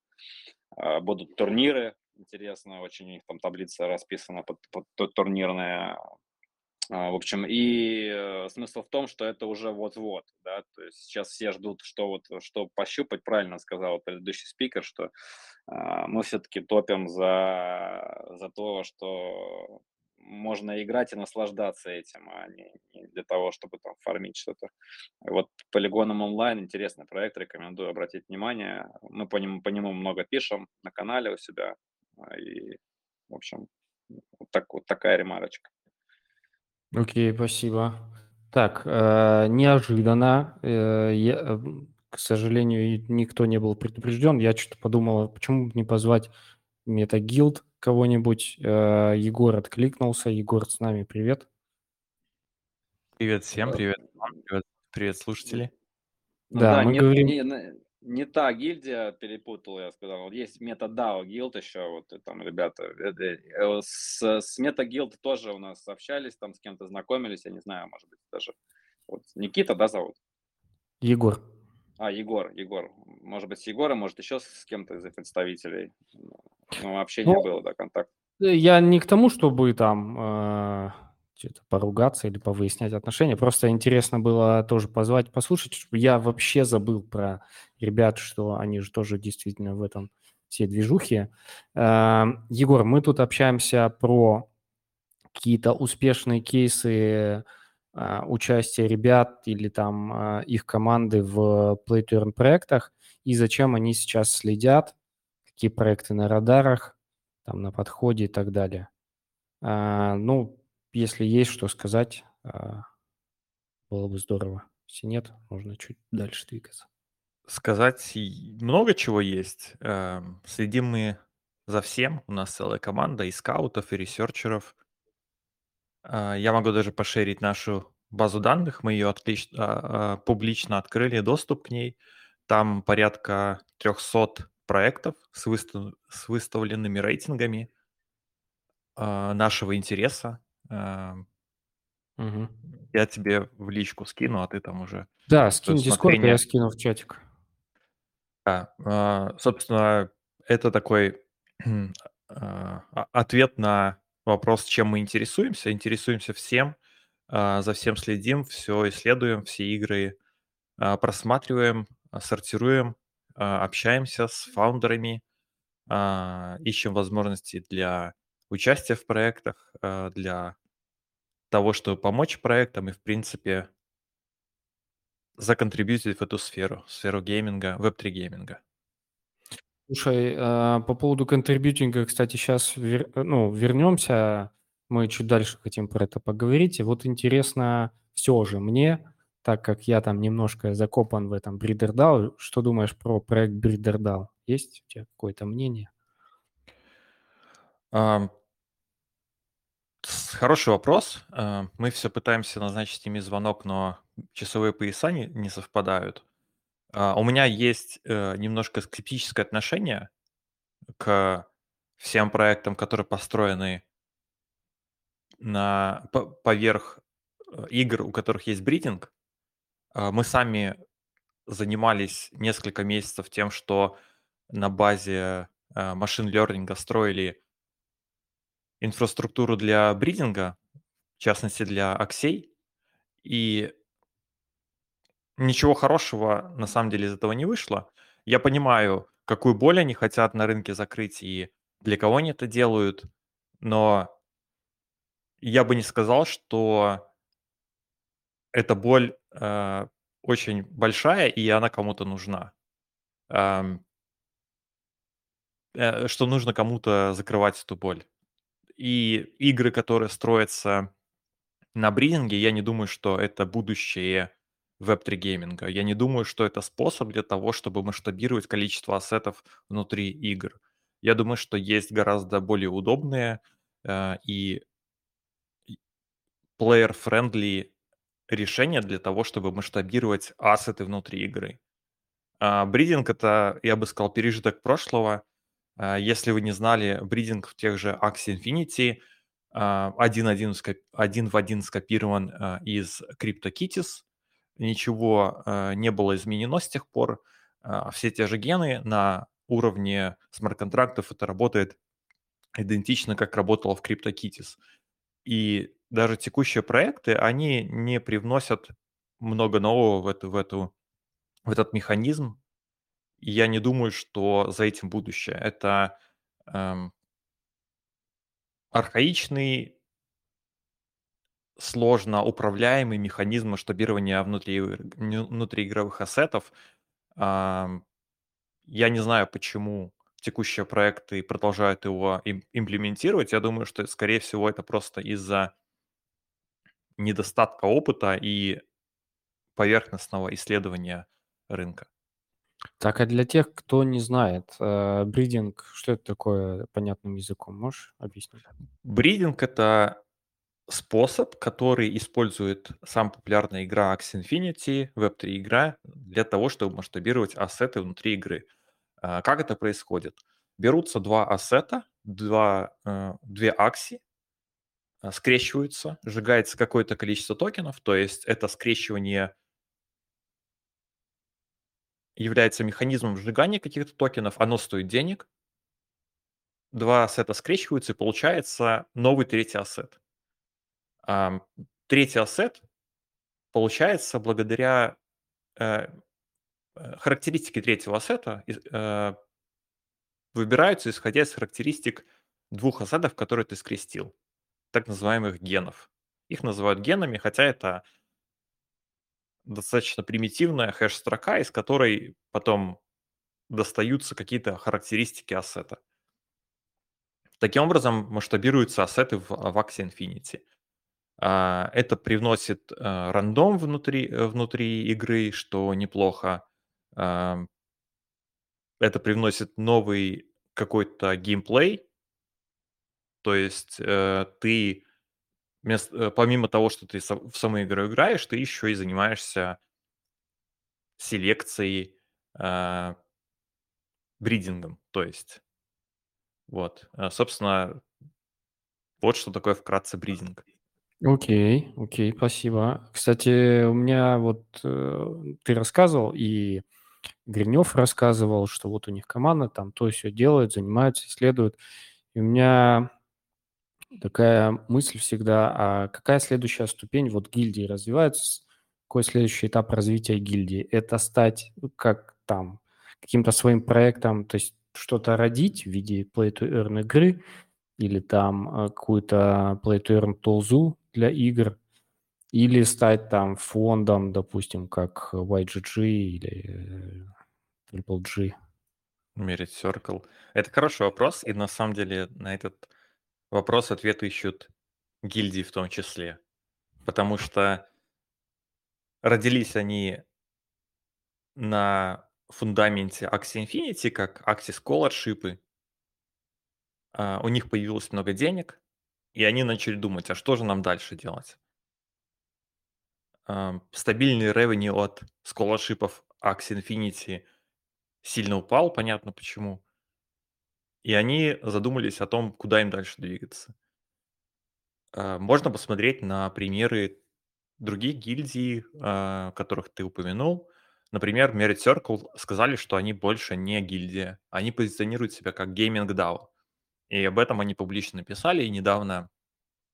а, будут турниры, интересно, очень у них там таблица расписана под, под турнирная. А, в общем, и э, смысл в том, что это уже вот-вот, да, то есть сейчас все ждут, что вот, что пощупать, правильно сказал предыдущий спикер, что а, мы все-таки топим за, за то, что можно играть и наслаждаться этим, а не, не для того, чтобы там фармить что-то. Вот полигоном онлайн интересный проект, рекомендую обратить внимание. Мы по нему, по нему много пишем на канале у себя. А, и, в общем, вот, так, вот такая ремарочка. Окей, спасибо. Так, э, неожиданно, э, я, э, к сожалению, никто не был предупрежден. Я что-то подумал, почему не позвать MetaGuild кого-нибудь. Э, Егор откликнулся. Егор, с нами привет. Привет всем, привет привет, привет слушатели. Ну да, да, мы не, говорим... Не, не та гильдия перепутал, я сказал. Вот есть MetaDAO гилд еще, вот там ребята. Э, с, с MetaGuild тоже у нас общались, там с кем-то знакомились, я не знаю, может быть, даже. Вот Никита, да, зовут? Егор. А, Егор, Егор. Может быть, с Егором, может, еще с кем-то из представителей. Ну, общение ну, было, да, контакт. Э, я не к тому, чтобы там э, что-то поругаться или повыяснять отношения. Просто интересно было тоже позвать, послушать. Я вообще забыл про ребят, что они же тоже действительно в этом все движухи. Э, Егор, мы тут общаемся про какие-то успешные кейсы а, участие ребят или там а, их команды в Play to Earn проектах и зачем они сейчас следят, какие проекты на радарах, там на подходе и так далее. А, ну, если есть что сказать, было бы здорово. Если нет, можно чуть дальше двигаться. Сказать много чего есть. Эм, следим мы за всем. У нас целая команда и скаутов, и researcher ов. А, я могу даже пошерить нашу базу данных. Мы ее отлич... а, а, публично открыли доступ к ней. Там порядка 300 проектов с, выстав... с выставленными рейтингами а, нашего интереса. А, Мгм. Я тебе в личку скину, а ты там уже Да, скинь Discord, усмотрение. я скину в чатик. Да, а, собственно, это такой а, а- ответ на вопрос, чем мы интересуемся. Интересуемся всем, а, за всем следим, все исследуем, все игры а, просматриваем, а, сортируем, а, общаемся с фаундерами, а, ищем возможности для участия в проектах, а, для того, чтобы помочь проектам и, в принципе, законтрибьютить в эту сферу, сферу гейминга, веб-3 гейминга. Слушай, а, по поводу контрибьютинга, кстати, сейчас ну, вернемся. Мы чуть дальше хотим про это поговорить. И вот интересно все же мне, так как я там немножко закопан в этом BreederDAO, что думаешь про проект BreederDAO? Есть у тебя какое-то мнение? С- Хороший вопрос. А, Мы все пытаемся назначить ими звонок, но часовые пояса не, не совпадают. А, У меня есть э, немножко скептическое отношение к всем проектам, которые построены на, по- поверх э, игр, у которых есть бридинг. А, Мы сами занимались несколько месяцев тем, что на базе э, машин лернинга строили инфраструктуру для бридинга, в частности для аксей, и ничего хорошего на самом деле из этого не вышло. Я понимаю, какую боль они хотят на рынке закрыть и для кого они это делают, но я бы не сказал, что эта боль э, очень большая и она кому-то нужна. Эм, э, что нужно кому-то закрывать эту боль. И игры, которые строятся на бридинге, я не думаю, что это будущее веб-3 гейминга. Я не думаю, что это способ для того, чтобы масштабировать количество ассетов внутри игр. Я думаю, что есть гораздо более удобные э, и player-friendly решения для того, чтобы масштабировать ассеты внутри игры. А, Бридинг— это, я бы сказал, пережиток прошлого. А, Если вы не знали, бридинг в тех же Axie Infinity а, один, один, один в один скопирован из CryptoKitties. Ничего не было изменено с тех пор. Все те же гены на уровне смарт-контрактов это работает идентично, как работало в CryptoKitties. И даже текущие проекты, они не привносят много нового в, эту, в, эту, в этот механизм. И я не думаю, что за этим будущее. Это эм, архаичный, сложно управляемый механизм масштабирования внутри, внутриигровых ассетов. Ам, Я не знаю, почему текущие проекты продолжают его им- имплементировать. Я думаю, что, скорее всего, это просто из-за недостатка опыта и поверхностного исследования рынка. Так, а для тех, кто не знает, э, бридинг, что это такое понятным языком, можешь объяснить? Бридинг — это способ, который использует самая популярная игра Axie Infinity, Web3 игра, для того, чтобы масштабировать ассеты внутри игры. А, Как это происходит? Берутся два ассета, два, э, две акси, скрещиваются, сжигается какое-то количество токенов, то есть это скрещивание является механизмом сжигания каких-то токенов, оно стоит денег, два ассета скрещиваются, и получается новый третий ассет. Третий ассет получается благодаря э, э, характеристики третьего ассета э, выбираются исходя из характеристик двух ассетов, которые ты скрестил, так называемых генов. Их называют генами, хотя это достаточно примитивная хэш-строка, из которой потом достаются какие-то характеристики ассета. Таким образом масштабируются ассеты в, Axie Infinity. А, Это привносит а, рандом внутри, э, внутри игры, что неплохо. Это привносит новый какой-то геймплей, то есть э, ты вместо, э, помимо того, что ты в саму игру играешь, ты еще и занимаешься селекцией, э, бридингом, то есть. Вот, э, собственно, вот что такое вкратце бридинг. Окей, окей, спасибо. Кстати, у меня вот э, ты рассказывал, и Гринев рассказывал, что вот у них команда там то все делает, занимается, исследует. И у меня такая мысль всегда, а какая следующая ступень вот гильдии развивается, какой следующий этап развития гильдии? Это стать ну, как там каким-то своим проектом, то есть что-то родить в виде play-to-earn игры или там э, какую-то play-to-earn толзу для игр, или стать там фондом, допустим, как YGG или э, Triple G? Merit Circle. Это хороший вопрос, и на самом деле на этот вопрос ответ ищут гильдии в том числе. Потому что родились они на фундаменте Axie Infinity, как Axie Scholarship. А, у них появилось много денег, и они начали думать, а что же нам дальше делать? А, стабильный ревеню от сколоршипов Axie Infinity сильно упал, понятно почему. И они задумались о том, куда им дальше двигаться. А, можно посмотреть на примеры других гильдий, а, которых ты упомянул. Например, Merit Circle сказали, что они больше не гильдия. Они позиционируют себя как Gaming DAO. И об этом они публично написали, и недавно,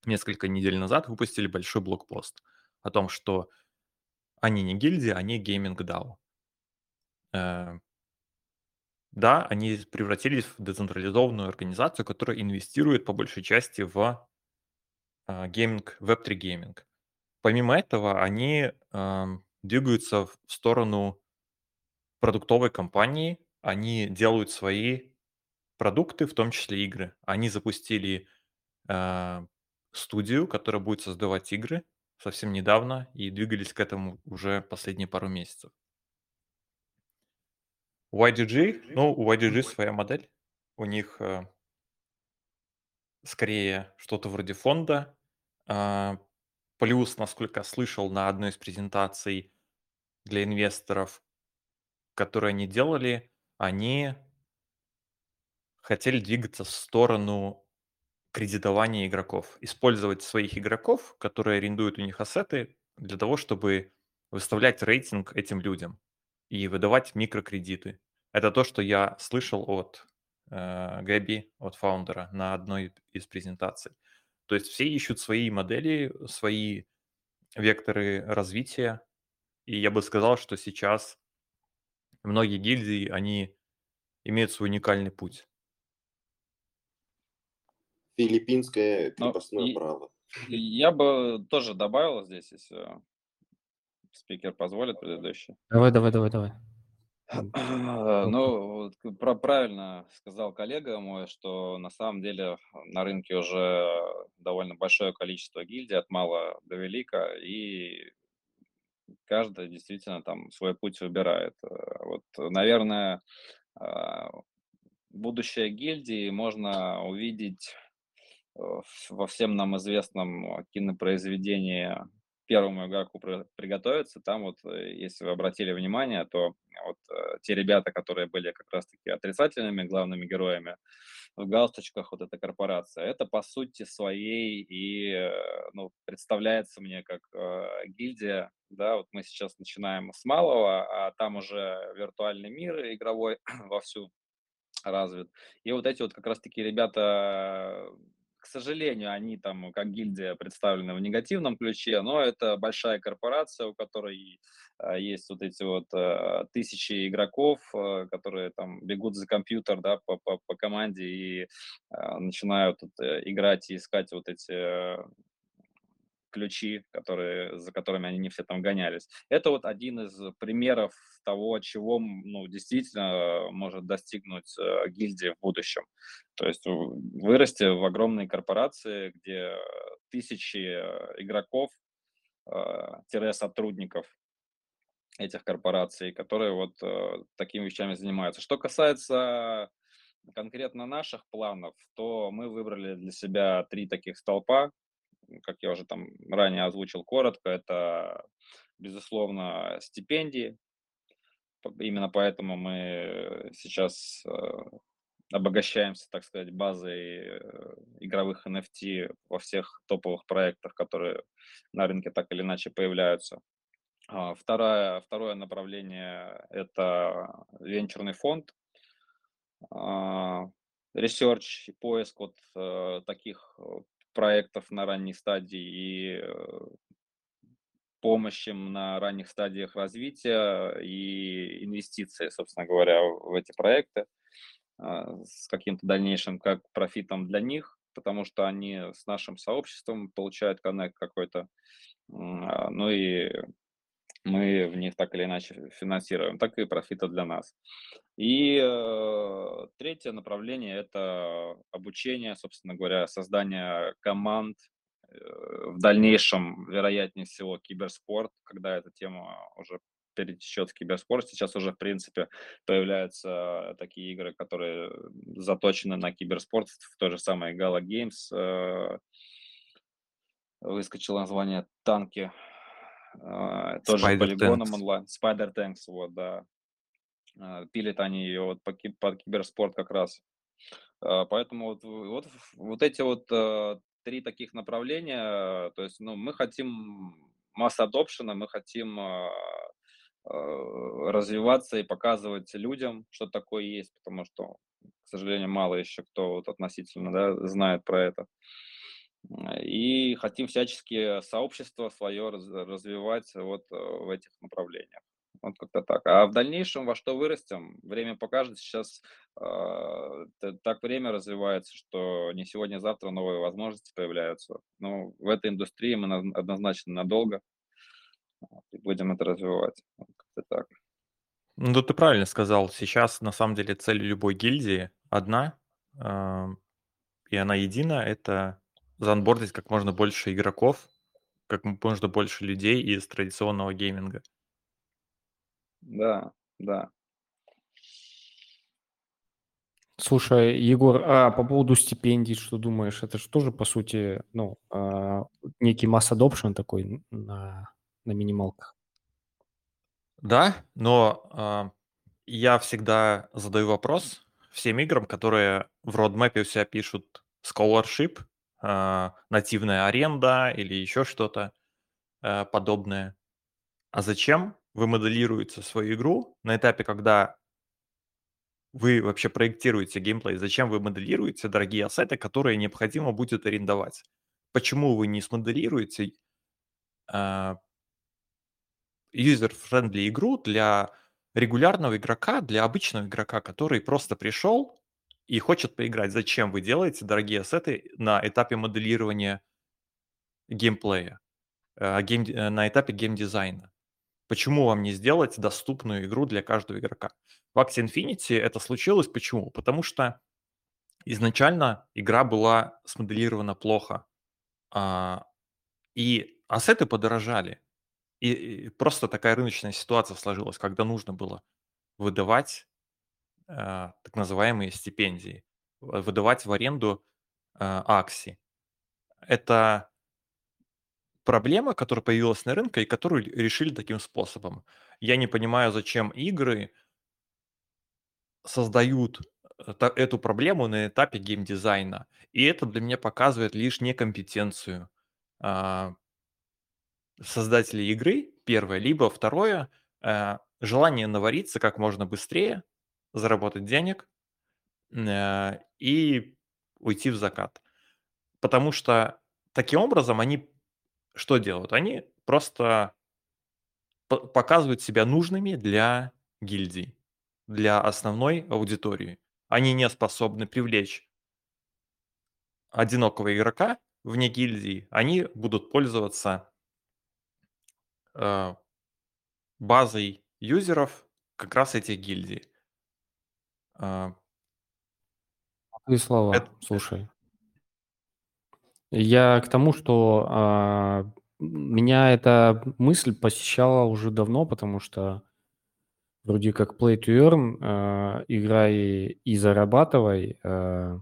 несколько недель назад, выпустили большой blog post о том, что они не гильдия, они Gaming DAO. Э, да, они превратились в децентрализованную организацию, которая инвестирует по большей части в gaming, Web3 gaming. Помимо этого, они двигаются в сторону продуктовой компании, они делают свои продукты, в том числе игры. Они запустили э, студию, которая будет создавать игры совсем недавно и двигались к этому уже последние пару месяцев. YGG, ну, у YGG своя модель. У них э, скорее что-то вроде фонда. Э, плюс, насколько я слышал на одной из презентаций для инвесторов, которые они делали, они хотели двигаться в сторону кредитования игроков, использовать своих игроков, которые арендуют у них ассеты, для того, чтобы выставлять рейтинг этим людям и выдавать микрокредиты. Это то, что я слышал от э, Гэби, от фаундера, на одной из презентаций. То есть все ищут свои модели, свои векторы развития. И я бы сказал, что сейчас многие гильдии, они имеют свой уникальный путь филиппинское крепостное и- право. Я бы тоже добавил здесь, если спикер позволит предыдущий. Давай, давай, давай, давай. Ну, про- правильно сказал коллега мой, что на самом деле на рынке уже довольно большое количество гильдий от мала до велика, и каждый действительно там свой путь выбирает. Э, Вот, наверное, а, будущее гильдии можно увидеть э, во всем нам известном кинопроизведении первому игроку при- приготовиться. Там вот, э, если вы обратили внимание, то вот э, те ребята, которые были как раз-таки отрицательными главными героями в галстучках, вот эта корпорация, это по сути своей и э, ну, представляется мне как э, гильдия, да, вот мы сейчас начинаем с малого, а там уже виртуальный мир игровой вовсю развит. И вот эти вот как раз-таки ребята, к сожалению, они там как гильдия представлены в негативном ключе, но это большая корпорация, у которой а, есть вот эти вот а, тысячи игроков, а, которые там бегут за компьютер, да, по, по, по команде и начинают э, играть и искать вот эти э, ключи, которые, за которыми они не все там гонялись. Это вот один из примеров того, чего ну, действительно может достигнуть э, гильдия в будущем. То есть вырасти в огромные корпорации, где тысячи э, игроков, э, сотрудников этих корпораций, которые вот э, такими вещами занимаются. Что касается конкретно наших планов, то мы выбрали для себя три таких столпа, как я уже там ранее озвучил коротко, это, безусловно, стипендии. Именно поэтому мы сейчас э, обогащаемся, так сказать, базой э, игровых NFT во всех топовых проектах, которые на рынке так или иначе появляются. А, второе, второе направление – это венчурный фонд, research и поиск вот э, таких проектов на ранней стадии и э, помощь им на ранних стадиях развития и инвестиции, собственно говоря, в эти проекты а, с каким-то дальнейшим как профитом для них, потому что они с нашим сообществом получают connect какой-то, а, ну и мы в них так или иначе финансируем, так и профита для нас. И э, третье направление – это обучение, собственно говоря, создание команд, э, в дальнейшем, вероятнее всего, киберспорт, когда эта тема уже перетечет в киберспорт. Сейчас уже, в принципе, появляются такие игры, которые заточены на киберспорт, в той же самой Gala Games. Э, выскочило название «Танки», э, тоже Spider полигоном онлайн. Spider Tanks, вот, да. Э, пилят они ее вот по, под киберспорт как раз. Поэтому вот, вот, вот эти вот три таких направления, то есть, ну, мы хотим масс adoption, мы хотим развиваться и показывать людям, что такое есть, потому что, к сожалению, мало еще кто вот относительно да, знает про это. И хотим всячески сообщество свое развивать вот э, в этих направлениях. Вот как-то так. А в дальнейшем во что вырастем, время покажет. Сейчас э, так время развивается, что не сегодня, а завтра новые возможности появляются. Но в этой индустрии мы однозначно надолго и будем это развивать. Как-то так. Ну, ты правильно сказал. Сейчас, на самом деле, цель любой гильдии одна, и она едина– это заонбордить как можно больше игроков, как можно больше людей из традиционного гейминга. Да, да. Слушай, Егор, а по поводу стипендий, что думаешь? Это же тоже, по сути, ну, а, некий масс adoption такой на на минималках. Да, но а, я всегда задаю вопрос всем играм, которые в родмэпе у себя пишут scholarship, а, нативная аренда или еще что-то а, подобное. А зачем вы моделируете свою игру на этапе, когда вы вообще проектируете геймплей? Зачем вы моделируете дорогие asset ы, которые необходимо будет арендовать? Почему вы не смоделируете а, user-friendly игру для регулярного игрока, для обычного игрока, который просто пришел и хочет поиграть. Зачем вы делаете дорогие ассеты на этапе моделирования геймплея, э, гейм, э, на этапе геймдизайна? Почему вам не сделать доступную игру для каждого игрока? В Axie Infinity это случилось. Почему? Потому что изначально игра была смоделирована плохо, а, и ассеты подорожали. И, просто такая рыночная ситуация сложилась, когда нужно было выдавать э, так называемые стипендии, выдавать в аренду акции. Это проблема, которая появилась на рынке и которую решили таким способом. Я не понимаю, зачем игры создают э, эту проблему на этапе геймдизайна. И это для меня показывает лишь некомпетенцию а, создателей игры, первое, либо второе, э, желание навариться как можно быстрее, заработать денег э, и уйти в закат. Потому что таким образом они что делают? Они просто показывают себя нужными для гильдии, для основной аудитории. Они не способны привлечь одинокого игрока вне гильдии, они будут пользоваться э, базой юзеров как раз этих гильдий. Э, Твои слова, это... слушай. Я к тому, что а, меня эта мысль посещала уже давно, потому что вроде как play to earn, э, играй и зарабатывай, э,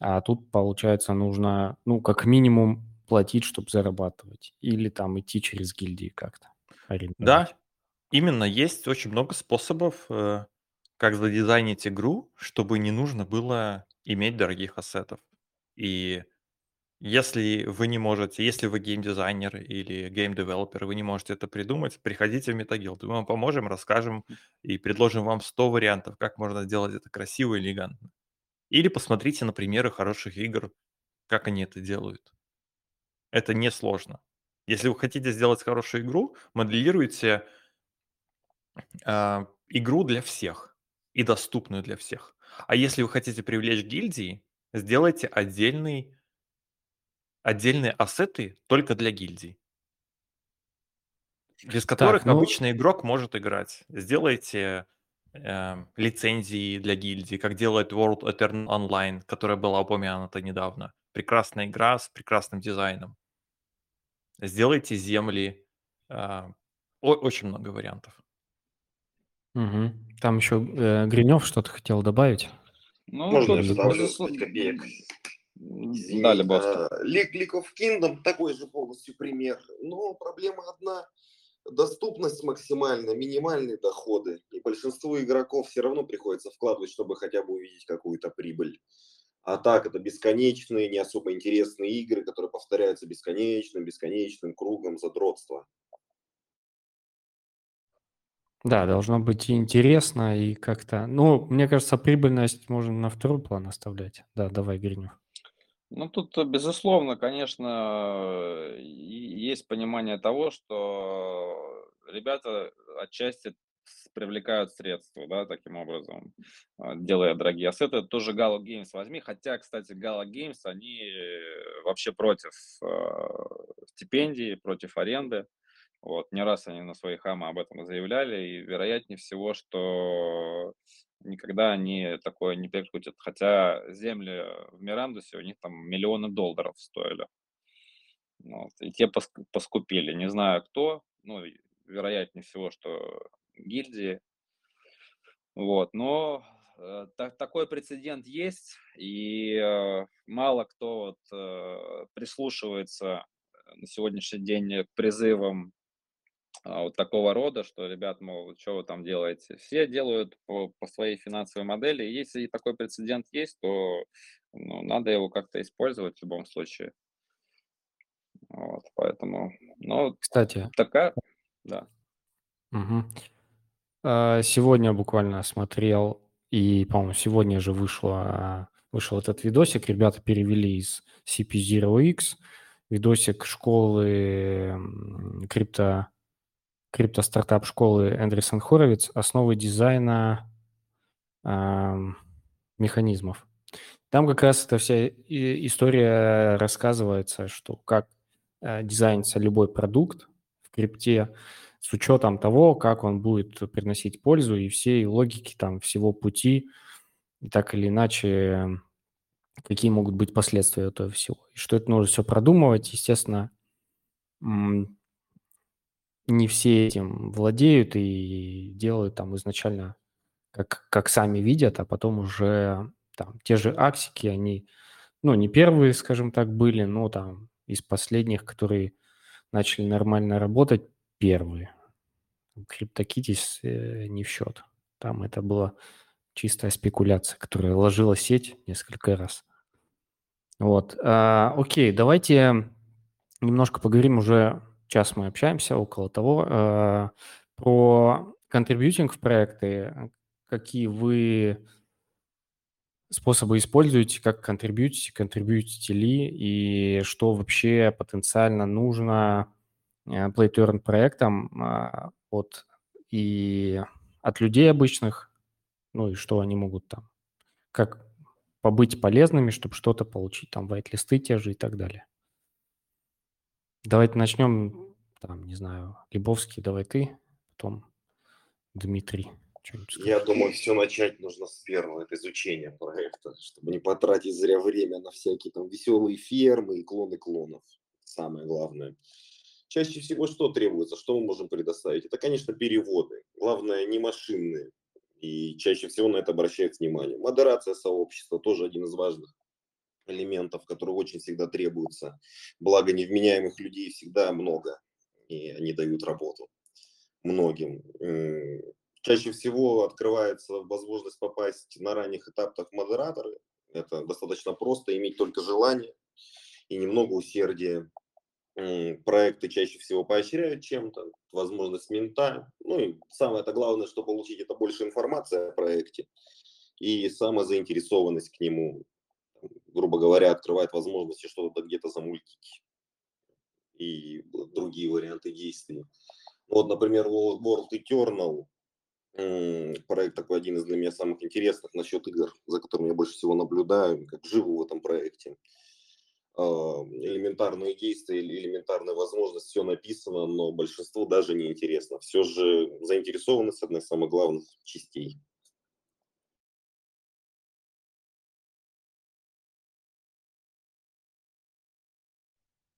а тут, получается, нужно, ну, как минимум платить, чтобы зарабатывать. Или там идти через гильдии как-то. Да, именно есть очень много способов, э, как задизайнить игру, чтобы не нужно было иметь дорогих ассетов. И если вы не можете, если вы геймдизайнер или геймдевелопер, вы не можете это придумать, приходите в Metaguild. Мы вам поможем, расскажем и предложим вам 100 вариантов, как можно сделать это красиво и элегантно. Или посмотрите на примеры хороших игр, как они это делают. Это несложно. Если вы хотите сделать хорошую игру, моделируйте э, игру для всех и доступную для всех. А если вы хотите привлечь гильдии, сделайте отдельный, отдельные ассеты только для гильдий, без которых ну- обычный игрок может играть. Сделайте э, лицензии для гильдии, как делает World Eternal Online, которая была упомянута недавно. Прекрасная игра с прекрасным дизайном. Сделайте земли. э, о- очень много вариантов. Мгм. Там еще э, Гринев что-то хотел добавить. Ну, Можно тут, я добавлю безусловно, 5 копеек? М, Извини, Да, Лебовский. а, League, League of Kingdom такой же полностью пример. Но проблема одна. Доступность максимальная, минимальные доходы. И большинству игроков все равно приходится вкладывать, чтобы хотя бы увидеть какую-то прибыль. А так это бесконечные, не особо интересные игры, которые повторяются бесконечным, бесконечным кругом задротства. Да, должно быть и интересно, и как-то... Ну, мне кажется, прибыльность можно на второй план оставлять. Да, давай, Гринев. Ну, тут, э, безусловно, конечно, есть понимание того, что ребята отчасти привлекают средства, да, таким образом, а, делая дорогие ассеты. Тоже Galo Games возьми, хотя, кстати, Galo Games, они э, вообще против э, стипендий, против аренды. Вот, не раз они на своих АМА об этом заявляли, и вероятнее всего, что никогда они такое не перекрутят. Хотя земли в Мирандусе у них там миллионы долларов стоили. Вот, и те поск- поскупили. Не знаю кто, ну, вероятнее всего, что гильдии. Вот, но э, та- такой прецедент есть, и э, мало кто вот, э, прислушивается на сегодняшний день к призывам вот такого рода, что, ребят, мол, что вы там делаете? Все делают по, по своей финансовой модели. И если такой прецедент есть, то ну, надо его как-то использовать в любом случае. Вот, поэтому, ну, Кстати, такая, да. А, Сегодня буквально смотрел, и, по-моему, сегодня же вышло, вышел этот видосик. Ребята перевели из CP0X видосик школы крипто, крипто-стартап школы Эндрюсон Хоровиц «Основы дизайна ам, механизмов». Там как раз эта вся история рассказывается, что как э, дизайнится любой продукт в крипте с учетом того, как он будет приносить пользу и всей логики там всего пути, и так или иначе, какие могут быть последствия этого всего. И что это нужно все продумывать, естественно, не все этим владеют и делают там изначально как, как сами видят, а потом уже там те же аксики, они, ну, не первые, скажем так, были, но там из последних, которые начали нормально работать, первые. CryptoKitties э, не в счет. Там это была чистая спекуляция, которая ложила сеть несколько раз. Вот. а, окей, давайте немножко поговорим уже, час мы общаемся, около того, а, про контрибьютинг в проекты, какие вы способы используете, как контрибьютите, контрибьютите ли, и что вообще потенциально нужно э, play проектам от, и от людей обычных, ну и что они могут там, как побыть полезными, чтобы что-то получить, там, вайт-листы те же и так далее. Давайте начнем, там, не знаю, Лебовский, давай ты, потом Дмитрий. Я думаю, все начать нужно с первого, это изучения проекта, чтобы не потратить зря время на всякие там веселые фермы и клоны клонов. Самое главное. чаще всего что требуется, что мы можем предоставить? Это, конечно, переводы. Главное, не машинные. И чаще всего на это обращают внимание. Модерация сообщества тоже один из важных элементов, которые очень всегда требуются. Благо невменяемых людей всегда много, и они дают работу многим. Чаще всего открывается возможность попасть на ранних этапах модераторы. Это достаточно просто, иметь только желание и немного усердия. Проекты чаще всего поощряют чем-то, возможность мента. Ну и самое это главное, что получить, это больше информации о проекте и самозаинтересованность к нему грубо говоря, открывает возможности что-то где-то замультить и другие варианты действий. Вот, например, World Eternal, проект такой один из для меня самых интересных насчет игр, за которым я больше всего наблюдаю, как живу в этом проекте. Элементарные действия элементарная возможность, все написано, но большинству даже не интересно. Все же заинтересованность одна из самых главных частей.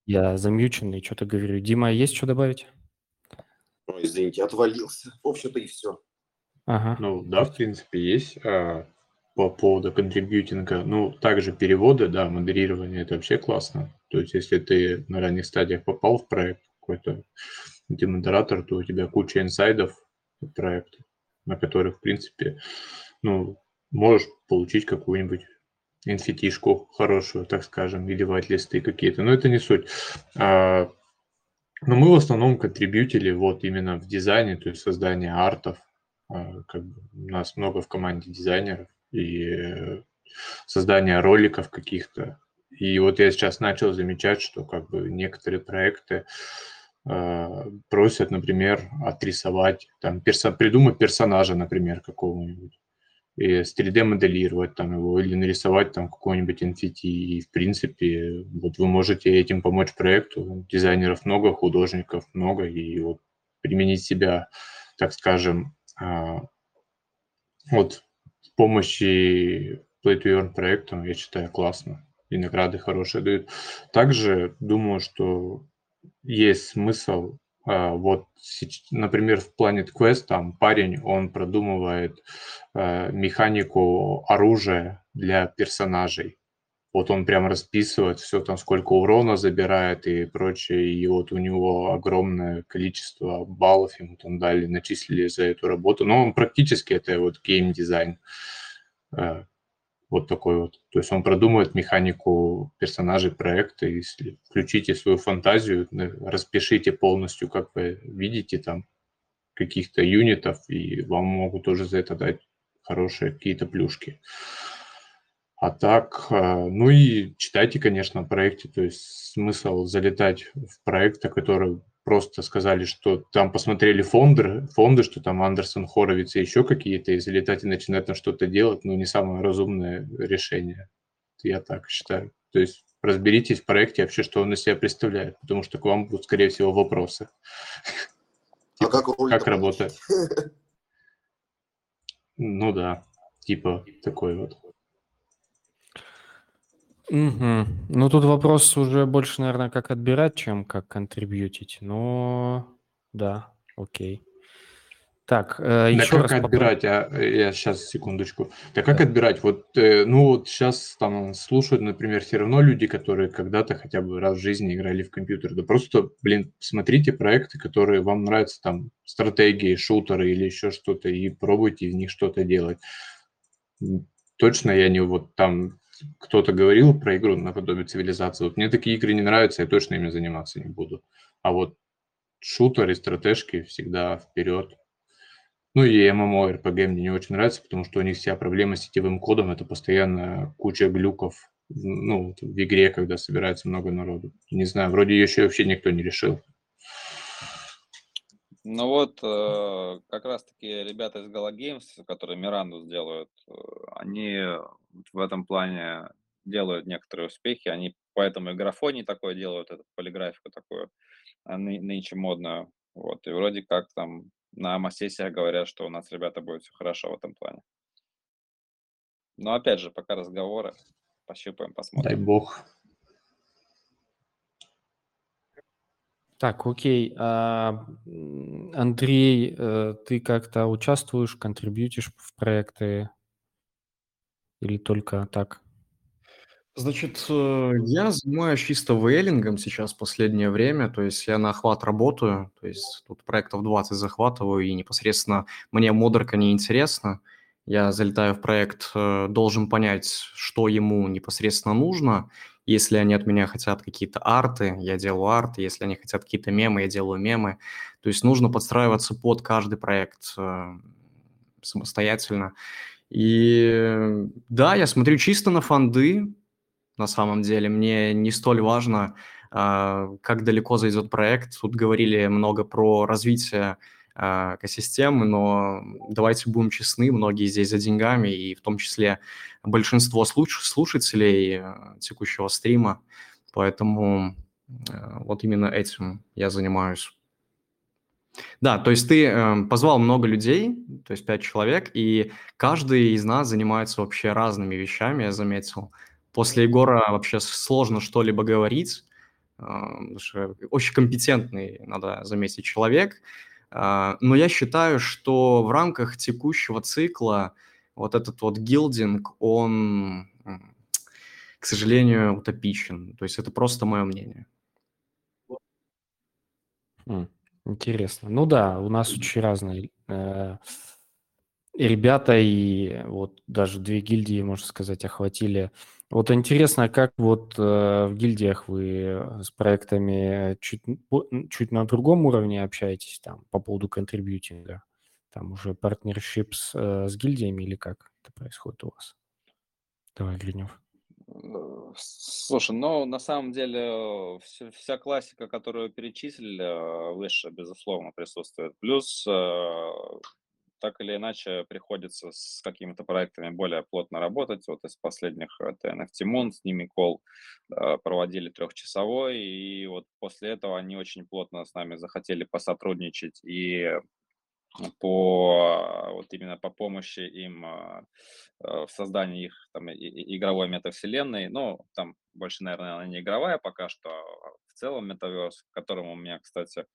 Я замьюченный, что-то говорю. Дима, есть что добавить? Ой, извините, отвалился. В общем-то и все. Ага. Ну да, в принципе, есть. А, по поводу контрибьютинга, ну, также переводы, да, модерирование, это вообще классно. То есть, если ты на ранних стадиях попал в проект какой-то, где модератор, то у тебя куча инсайдов проекта, на которых, в принципе, ну, можешь получить какую-нибудь инфетишку хорошую, так скажем, или вайт-листы какие-то, но это не суть. А, но мы в основном контрибьютили вот именно в дизайне, то есть создание артов. А, как бы у нас много в команде дизайнеров и создание роликов каких-то. И вот я сейчас начал замечать, что как бы некоторые проекты э, просят, например, отрисовать, там, перso- придумать персонажа, например, какого-нибудь и с 3D моделировать там его или нарисовать там какой-нибудь NFT. И, в принципе, вот вы можете этим помочь проекту. Дизайнеров много, художников много, и вот применить себя, так скажем, а, вот с помощи Play to Earn проектам, я считаю, классно. И награды хорошие дают. Также думаю, что есть смысл вот, например, в Planet Quest там парень, он продумывает э, механику оружия для персонажей. Вот он прям расписывает все там, сколько урона забирает и прочее. И вот у него огромное количество баллов ему там дали, начислили за эту работу. Но он практически это вот геймдизайн. Вот такой вот. То есть он продумывает механику персонажей проекта. Если включите свою фантазию, распишите полностью, как вы видите там каких-то юнитов, и вам могут тоже за это дать хорошие какие-то плюшки. А так, э, ну и читайте, конечно, о проекте, то есть смысл залетать в проекты, которые просто сказали, что там посмотрели фонды, фонды, что там Андерсон, Хоровиц и еще какие-то, и залетать и начинать там что-то делать, ну, не самое разумное решение. Я так считаю. То есть разберитесь в проекте вообще, что он из себя представляет, потому что к вам будут, скорее всего, вопросы. А как, как работает? Ну да, типа такой вот. Угу. Ну, тут вопрос уже больше, наверное, как отбирать, чем как контрибьютить. Но да, окей. Так, э, Да еще как раз отбирать? А, э, я сейчас, секундочку. Да как отбирать? Вот, э, ну вот сейчас там слушают, например, все равно люди, которые когда-то хотя бы раз в жизни играли в компьютер. Да просто, блин, смотрите проекты, которые вам нравятся, там, стратегии, шутеры или еще что-то, и пробуйте в них что-то делать. Точно я не вот там кто-то говорил про игру наподобие цивилизации. Вот мне такие игры не нравятся, я точно ими заниматься не буду. А вот шутеры, стратежки всегда вперед. Ну и RPG мне не очень нравится, потому что у них вся проблема с сетевым кодом, это постоянно куча глюков ну, в игре, когда собирается много народу. Не знаю, вроде еще вообще никто не решил. Ну вот, э, как раз-таки ребята из Gala Games, которые Миранду сделают, э, в этом плане делают некоторые успехи, они поэтому и графоний такое делают, эту полиграфику такую а, ны- нынче модную. Вот, и вроде как там на АМА-сессиях говорят, что у нас, ребята, будет все хорошо в этом плане. Но опять же, пока разговоры, пощупаем, Дай посмотрим. бог. Так, окей. А, Андрей, э, ты как-то участвуешь, контрибьютишь в проекты или только так? Значит, э, я занимаюсь чисто вейлингом сейчас в последнее время, то есть я на охват работаю, то есть тут проектов 20 захватываю, и непосредственно мне модерка не интересна. Я залетаю в проект, э, должен понять, что ему непосредственно нужно, если они от меня хотят какие-то арты, я делаю арты. Если они хотят какие-то мемы, я делаю мемы. То есть нужно подстраиваться под каждый проект э, самостоятельно. И да, я смотрю чисто на фонды, на самом деле. Мне не столь важно, э, как далеко зайдет проект. Тут говорили много про развитие э, экосистемы, но давайте будем честны, многие здесь за деньгами, и в том числе большинство слушателей э, текущего стрима, поэтому вот именно этим я занимаюсь. Да, то есть ты э, позвал много людей, то есть пять человек, и каждый из нас занимается вообще разными вещами, я заметил. После Егора вообще сложно что-либо говорить, э, очень компетентный, надо заметить, человек, э, но я считаю, что в рамках текущего цикла вот этот вот гилдинг, он, к сожалению, утопичен. То есть это просто мое мнение. Хм, интересно. Ну да, у нас очень разные э, ребята, и вот даже две гильдии, можно сказать, охватили. Вот интересно, как вот э, в гильдиях вы с проектами чуть, чуть на другом уровне общаетесь там по поводу контрибьютинга? Там уже партнершип с, э, с гильдиями или как это происходит у вас? Давай, Гринев. Э, слушай, ну, на самом деле, вся, вся классика, которую перечислили, э, выше, безусловно, присутствует. Плюс, э, так или иначе, приходится с какими-то проектами более плотно работать. Вот из последних это NFT Moon, с ними кол проводили трехчасовой, и вот после этого они очень плотно с нами захотели посотрудничать и по вот именно по помощи им а, а, в создании их там, игровой метавселенной. Ну, там больше, наверное, она не игровая пока что, а в целом метаверс, к которому у меня, кстати,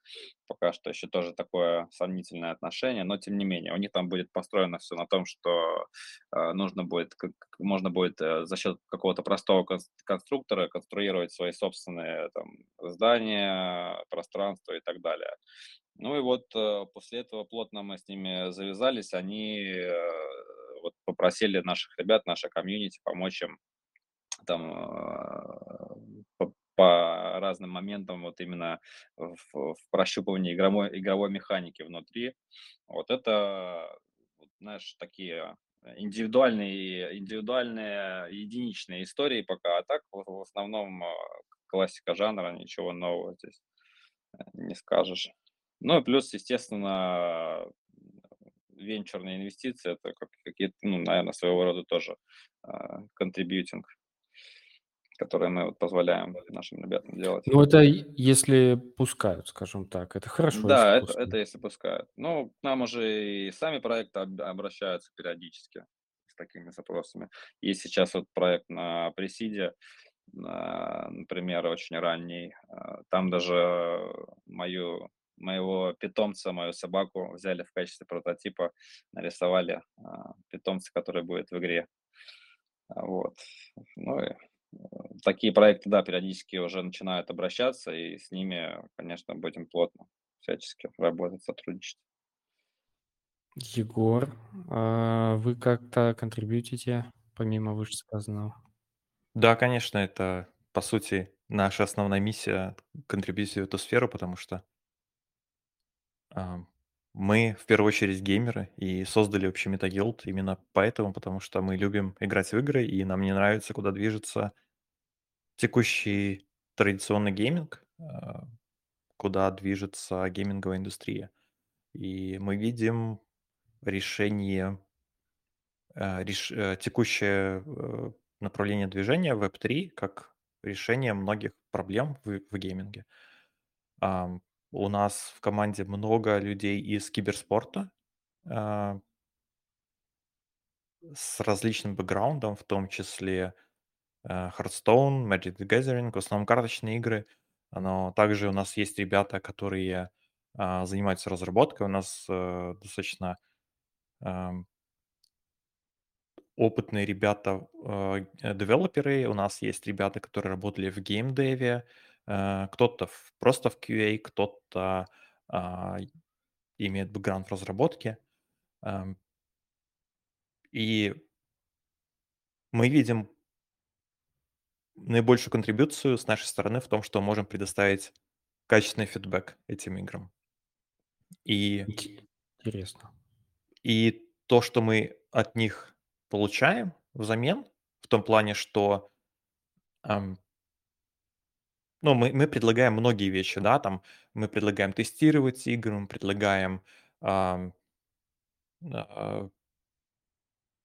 пока что еще тоже такое сомнительное отношение, но тем не менее, у них там будет построено все на том, что нужно будет, можно будет э, за счет какого-то простого конструктора конструировать свои собственные там, здания, пространства и так далее. Ну и вот э, после этого плотно мы с ними завязались, они э, вот попросили наших ребят, наше комьюнити помочь им там э, по, по разным моментам вот именно в, в прощупывании игровой, игровой механики внутри. Вот это, знаешь, такие индивидуальные, индивидуальные единичные истории пока, а так в основном классика жанра, ничего нового здесь не скажешь. Ну и плюс, естественно, венчурные инвестиции, это как, какие-то, ну, наверное, своего рода тоже контрибьютинг, который мы вот позволяем нашим ребятам делать. Ну, это если пускают, скажем так. Это хорошо, Да, это, это если пускают. Ну, к нам уже и сами проекты обращаются периодически с такими запросами. Есть сейчас вот проект на Пресиде, например, очень ранний. А, там даже мою моего питомца, мою собаку взяли в качестве прототипа, нарисовали а, питомца, который будет в игре. А, вот. Ну и э, такие проекты, да, периодически уже начинают обращаться, и с ними, конечно, будем плотно всячески работать, сотрудничать. Егор, а вы как-то контрибьютите, помимо вышесказанного? Да, конечно, это, по сути, наша основная миссия контрибьютить в эту сферу, потому что мы в первую очередь геймеры и создали вообще MetaGuild именно поэтому, потому что мы любим играть в игры, и нам не нравится, куда движется текущий традиционный гейминг, а, куда движется гейминговая индустрия. И мы видим решение, а, реш- э, текущее э, направление движения Web3 как решение многих проблем в, в гейминге. У нас в команде много людей из киберспорта а с различным бэкграундом, в том числе, э, Hearthstone, Magic the Gathering, в основном карточные игры. Но также у нас есть ребята, которые а, занимаются разработкой. У нас а, достаточно а, опытные ребята, а, девелоперы. У нас есть ребята, которые работали в геймдеве, а, кто-то в, просто в QA, кто-то а, имеет бэкграунд в разработке. А, и мы видим наибольшую контрибуцию с нашей стороны в том, что можем предоставить качественный фидбэк этим играм. И, Интересно. и то, что мы от них получаем взамен, в том плане, что эм, ну, мы, мы предлагаем многие вещи, да, там мы предлагаем тестировать игры, мы предлагаем эм, э,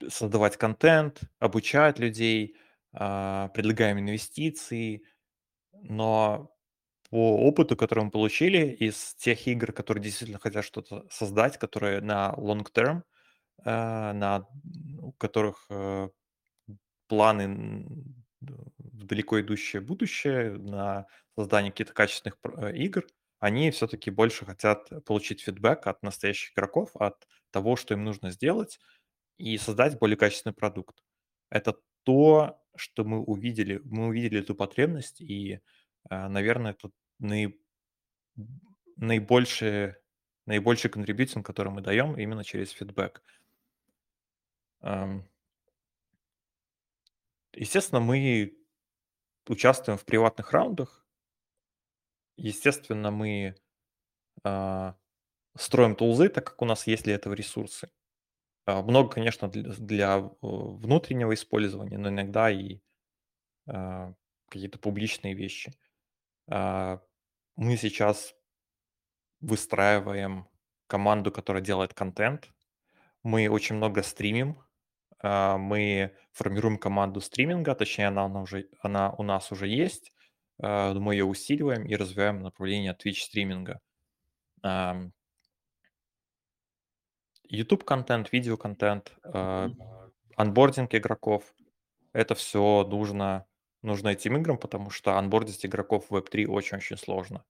создавать контент, обучать людей, э, предлагаем инвестиции, но по опыту, который мы получили из тех игр, которые действительно хотят что-то создать, которые на long term, э, на у которых э, планы в далеко идущее будущее, на создание каких-то качественных э, игр, они все-таки больше хотят получить фидбэк от настоящих игроков, от того, что им нужно сделать, и создать более качественный продукт. Это то, что мы увидели. Мы увидели эту потребность, и, наверное, это наиб... наибольший, наибольший контрибьютинг, который мы даем именно через фидбэк. Естественно, мы участвуем в приватных раундах. Естественно, мы э, строим тулзы, так как у нас есть для этого ресурсы. Э, много, конечно, для, для внутреннего использования, но иногда и э, какие-то публичные вещи. Э, мы сейчас выстраиваем команду, которая делает контент. Мы очень много стримим, а, мы формируем команду стриминга, точнее, она, она, уже, она у нас уже есть. А, мы ее усиливаем и развиваем направление Twitch стриминга. YouTube контент, видео контент, а, анбординг игроков. Это все нужно, нужно этим играм, потому что анбордить игроков в Web3 очень-очень сложно.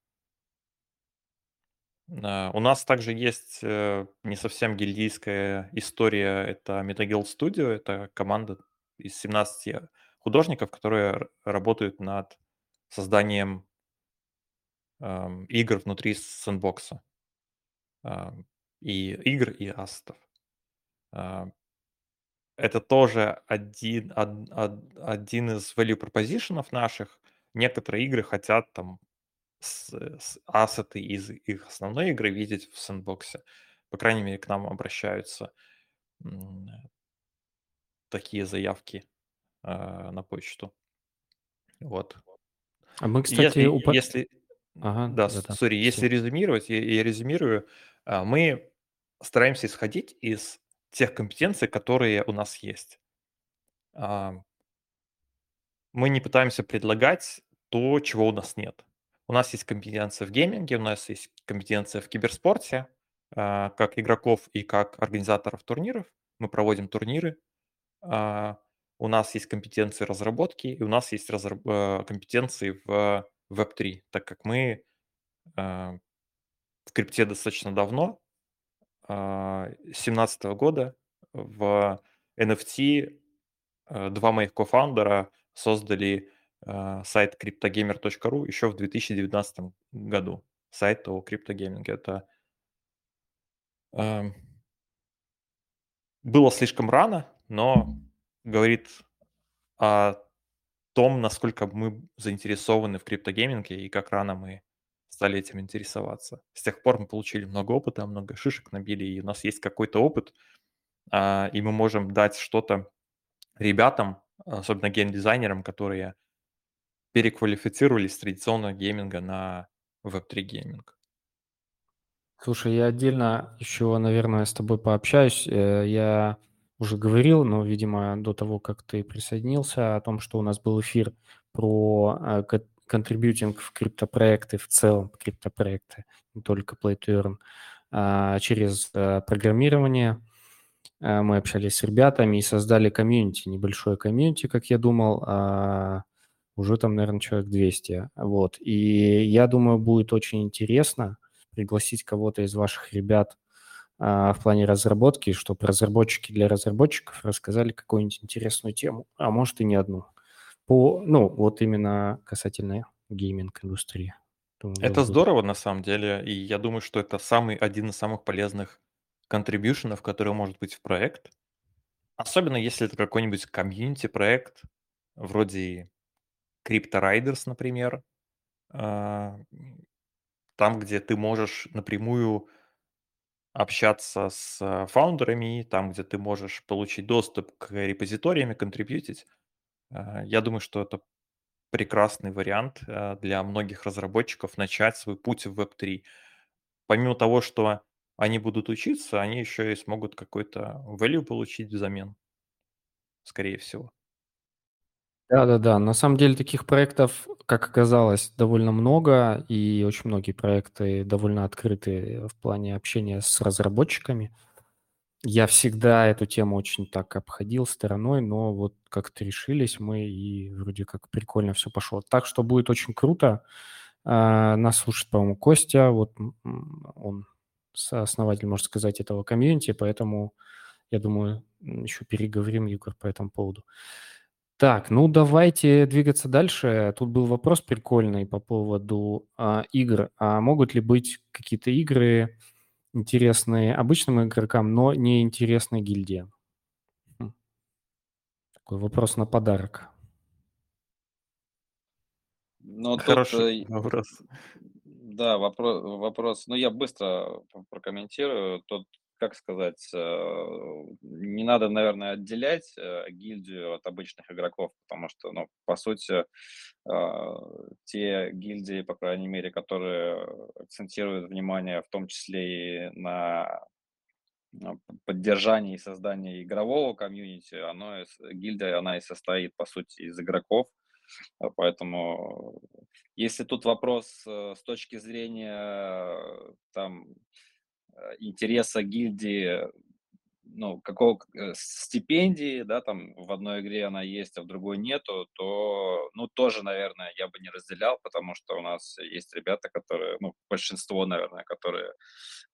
А, у нас также есть э, не совсем гильдийская история. Это MetaGuild Studio. Это команда из 17 художников, которые работают над созданием эм, игр внутри сэндбокса. Эм, и игр, и астов. Эм, это тоже один, од, од, один из value proposition наших. Некоторые игры хотят там с, с ассеты из их основной игры видеть в сэндбоксе. По крайней мере, к нам обращаются такие заявки э, на почту. Вот. А мы, кстати, если, уп... если ага, да, да, сори, да. если резюмировать, я, я резюмирую, а, мы стараемся исходить из тех компетенций, которые у нас есть. Мы не пытаемся предлагать то, чего у нас нет. У нас есть компетенция в гейминге, у нас есть компетенция в киберспорте, а, как игроков и как организаторов турниров. Мы проводим турниры. А, у нас есть компетенции разработки, и у нас есть разраб... Э, компетенции в Web3, так как мы а, в крипте достаточно давно, с 2017 года в NFT э, два моих кофаундера создали сайт cryptogamer.ru еще в 2019 году. Сайт о криптогейминге. Это э, было слишком рано, но говорит о том, насколько мы заинтересованы в криптогейминге и как рано мы стали этим интересоваться. С тех пор мы получили много опыта, много шишек набили, и у нас есть какой-то опыт, э, и мы можем дать что-то ребятам, особенно геймдизайнерам, которые переквалифицировались с традиционного гейминга на Web3 гейминг. Слушай, я отдельно еще, наверное, с тобой пообщаюсь. Э, я уже говорил, но, видимо, до того, как ты присоединился, о том, что у нас был эфир про контрибьютинг в криптопроекты, в целом криптопроекты, не только Play to Earn, а, через э, программирование. Э, мы общались с ребятами и создали комьюнити, небольшое комьюнити, как я думал, а, уже там, наверное, человек 200. Вот. И я думаю, будет очень интересно пригласить кого-то из ваших ребят а, в плане разработки, чтобы разработчики для разработчиков рассказали какую-нибудь интересную тему, а может и не одну. По, ну, вот именно касательно гейминг-индустрии. Это здорово, на самом деле, и я думаю, что это самый, один из самых полезных контрибьюшенов, который может быть в проект. Особенно если это какой-нибудь комьюнити-проект, вроде Riders, например, а, там, где ты можешь напрямую общаться с фаундерами, там, где ты можешь получить доступ к репозиториям и контрибьютить. А, я думаю, что это прекрасный вариант а, для многих разработчиков начать свой путь в Web3. Помимо того, что они будут учиться, они еще и смогут какой-то value получить взамен, скорее всего. Да-да-да, на самом деле таких проектов, как оказалось, довольно много, и очень многие проекты довольно открыты в плане общения с разработчиками. Я всегда эту тему очень так обходил стороной, но вот как-то решились мы, и вроде как прикольно все пошло. Так что будет очень круто. А, нас слушает, по-моему, Костя, вот он сооснователь, можно сказать, этого комьюнити, поэтому я думаю, еще переговорим, Егор, по этому поводу. Так, ну давайте двигаться дальше. Тут был вопрос прикольный по поводу а, игр. А могут ли быть какие-то игры интересные обычным игрокам, но не интересные гильдиям? Хм. Такой вопрос на подарок. Ну, Хороший тут, э, вопрос. Да, вопрос, вопрос. Ну, я быстро прокомментирую. Тут как сказать, э, не надо, наверное, отделять э, гильдию от обычных игроков, потому что, ну, по сути, а, те гильдии, по крайней мере, которые акцентируют внимание в том числе и на поддержании и создании игрового комьюнити, оно, гильдия, она и состоит, по сути, из игроков, а поэтому если тут вопрос э, с точки зрения там интереса гильдии, ну, какого э, стипендии, да, там в одной игре она есть, а в другой нету, то, ну, тоже, наверное, я бы не разделял, потому что у нас есть ребята, которые, ну, большинство, наверное, которые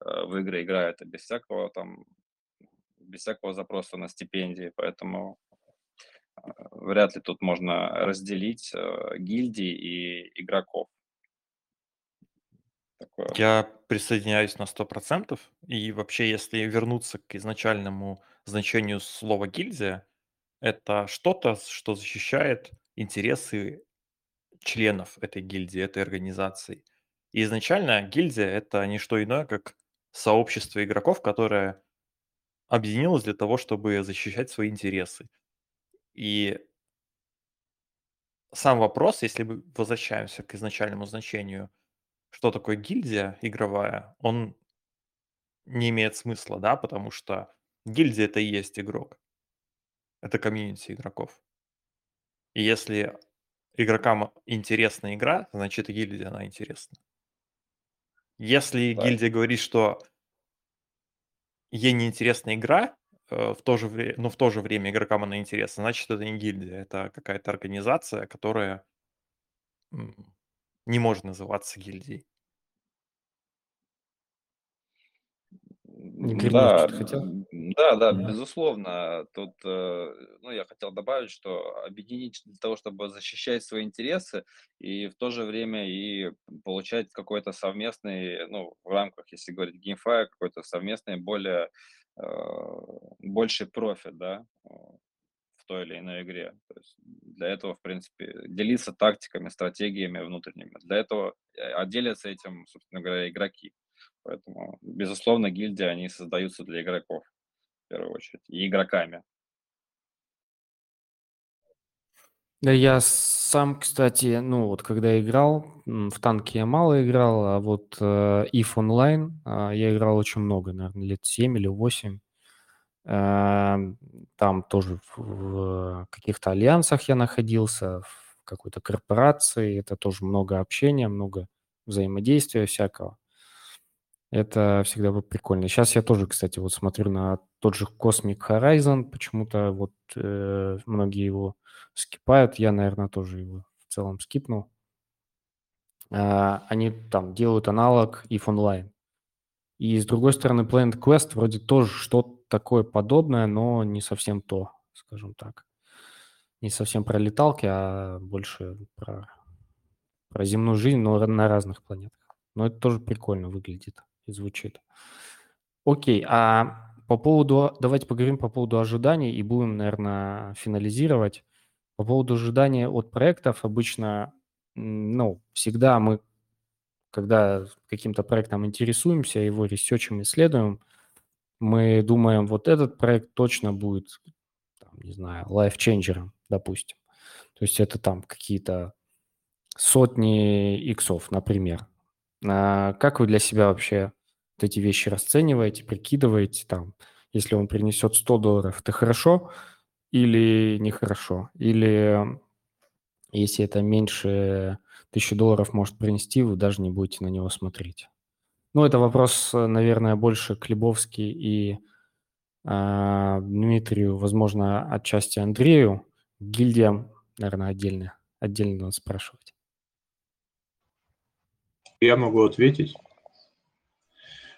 э, в игры играют без всякого там, без всякого запроса на стипендии, поэтому э, вряд ли тут можно разделить э, гильдии и игроков такое. Я присоединяюсь на 100%. И вообще, если вернуться к изначальному значению слова гильдия, это что-то, что защищает интересы членов этой гильдии, этой организации. И изначально гильдия – это не что иное, как сообщество игроков, которое объединилось для того, чтобы защищать свои интересы. И сам вопрос, если мы возвращаемся к изначальному значению что такое гильдия игровая, он не имеет смысла, да, потому что гильдия это и есть игрок. Это комьюнити игроков. И если игрокам интересна игра, значит и гильдия она интересна. Если да. гильдия говорит, что ей неинтересна игра, э, в то же время, но в то же время игрокам она интересна, значит это не гильдия, это какая-то организация, которая не может называться гильдией. Да, хотел? да, да, Да. безусловно. Тут, э, ну, я хотел добавить, что объединить для того, чтобы защищать свои интересы и в то же время и получать какой-то совместный, ну, в рамках, если говорить геймфая, какой-то совместный более, э, больший профит, да, той или иной игре. То есть для этого, в принципе, делиться тактиками, стратегиями внутренними. Для этого, э, а этим, собственно говоря, игроки. Поэтому, безусловно, гильдии, они создаются для игроков, в первую очередь, и игроками. Да, я сам, кстати, ну вот когда играл, в танки я мало играл, а вот э, If Online э, я играл очень много, наверное, лет 7 или 8. Э, там тоже в, в каких-то альянсах я находился, в какой-то корпорации, это тоже много общения, много взаимодействия всякого. Это всегда было прикольно. Сейчас я тоже, кстати, вот смотрю на тот же Cosmic Horizon, почему-то вот э, многие его скипают, я, наверное, тоже его целом скипнул. А, они там делают аналог if онлайн. И с другой стороны, Planet Quest вроде тоже что-то такое подобное, но не совсем то, скажем так. Не совсем про леталки, а больше про, про земную жизнь, но на разных планетах. Но это тоже прикольно выглядит и звучит. Окей, а по поводу, давайте поговорим по поводу ожиданий и будем, наверное, финализировать. По поводу ожидания от проектов обычно, ну, всегда мы, когда каким-то проектом интересуемся, его ресерчем исследуем, мы думаем, вот этот проект точно будет, там, не знаю, лайфченджером, допустим. То есть это там какие-то сотни иксов, например. А как вы для себя вообще вот эти вещи расцениваете, прикидываете там, если он принесет 100 долларов, это хорошо или нехорошо? Или если это меньше 1000 долларов может принести, вы даже не будете на него смотреть? Ну, это вопрос, наверное, больше к Лебовски и э, Дмитрию, возможно, отчасти Андрею. Гильдиям, наверное, отдельно, отдельно надо спрашивать. Я могу ответить.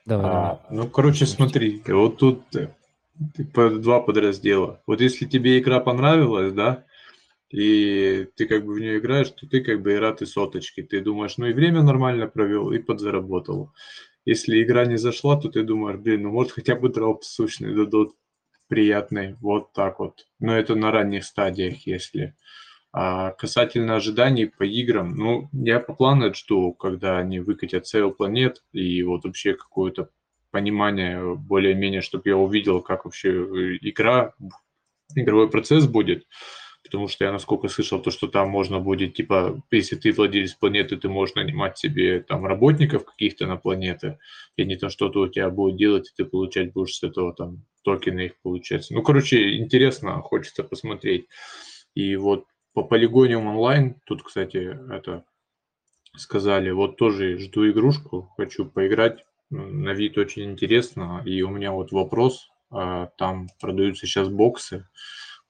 Давай, а, давай. Ну, короче, смотри, вот тут э, два подраздела. Вот если тебе игра понравилась, да, и ты как бы в нее играешь, то ты как бы и рад и соточки. Ты думаешь, ну и время нормально провел, и подзаработал. Если игра не зашла, то ты думаешь, блин, ну может хотя бы дроп сущный дадут приятный, вот так вот. Но это на ранних стадиях, если. А касательно ожиданий по играм, ну, я по плану жду, когда они выкатят Sale Planet и вот вообще какое-то понимание более-менее, чтобы я увидел, как вообще э, игра, игровой процесс будет. Потому что я, насколько слышал, то, что там можно будет, типа, если ты владелец планеты, ты можешь нанимать себе там работников каких-то на планеты, и не то что-то у тебя будет делать, и ты получать будешь с этого там токены их получается. Ну, короче, интересно, хочется посмотреть. И вот по Полигониум онлайн, тут, кстати, это сказали, вот тоже жду игрушку, хочу поиграть, на вид очень интересно, и у меня вот вопрос, а, там продаются сейчас боксы,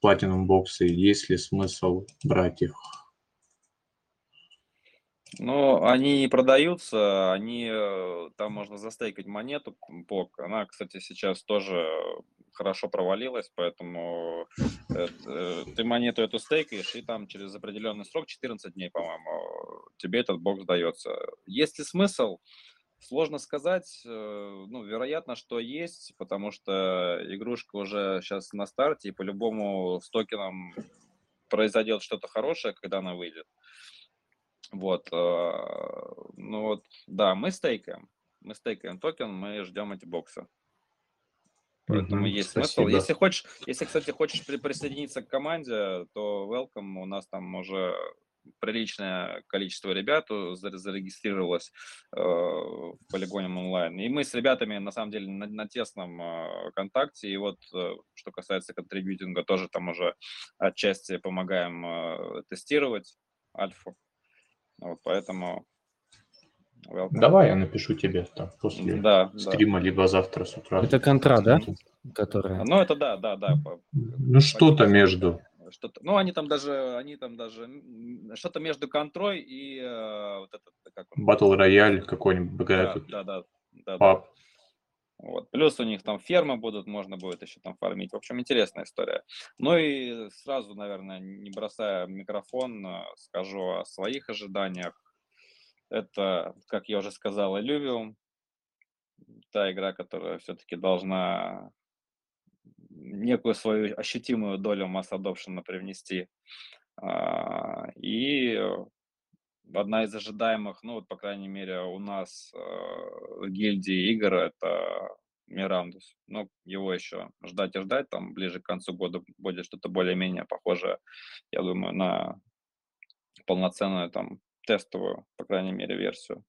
платинум боксы, есть ли смысл брать их? Ну, они не продаются, они, э, там можно застейкать монету ПОК. Она, кстати, сейчас тоже хорошо провалилась, поэтому э, э, ты монету эту стейкаешь, и там через определенный срок, 14 дней, по-моему, тебе этот бокс дается. Есть ли смысл? Сложно сказать. Ну, вероятно, что есть, потому что игрушка уже сейчас на старте, и по-любому с токеном произойдет что-то хорошее, когда она выйдет. Вот, э, ну вот, да, мы стейкаем, мы стейкаем токен, мы ждем эти боксы. Поэтому mm-hmm, есть спасибо. смысл. Если хочешь, если, кстати, хочешь при, присоединиться к команде, то welcome. У нас там уже приличное количество ребят зарегистрировалось э, в полигоне онлайн. И мы с ребятами, на самом деле, на, на тесном э, контакте. И вот, э, что касается контрибьютинга, тоже там уже отчасти помогаем э, тестировать альфу. Вот поэтому... Welcome. Давай я напишу тебе там после да, стрима, да. либо завтра с утра. Это контра, да? Которая... Ну, это да, да, да. Ну, что-то между. Что-то, ну, они там даже, они там даже, что-то между контрой и э, вот этот, как он? Battle Royale какой-нибудь. Да, да, да, да, да. Вот. Плюс у них там фермы будут, можно будет еще там фармить. В общем, интересная история. Ну и сразу, наверное, не бросая микрофон, э, скажу о своих ожиданиях. Это, как я уже сказал, Illuvium. Та игра, которая все-таки должна некую свою ощутимую долю масс adoption привнести. А, и одна из ожидаемых, ну, вот, по крайней мере, у нас э, в гильдии игр это Мирандус. Ну, его еще ждать и ждать, там ближе к концу года будет что-то более-менее похожее, я думаю, на полноценную там тестовую, по крайней мере, версию.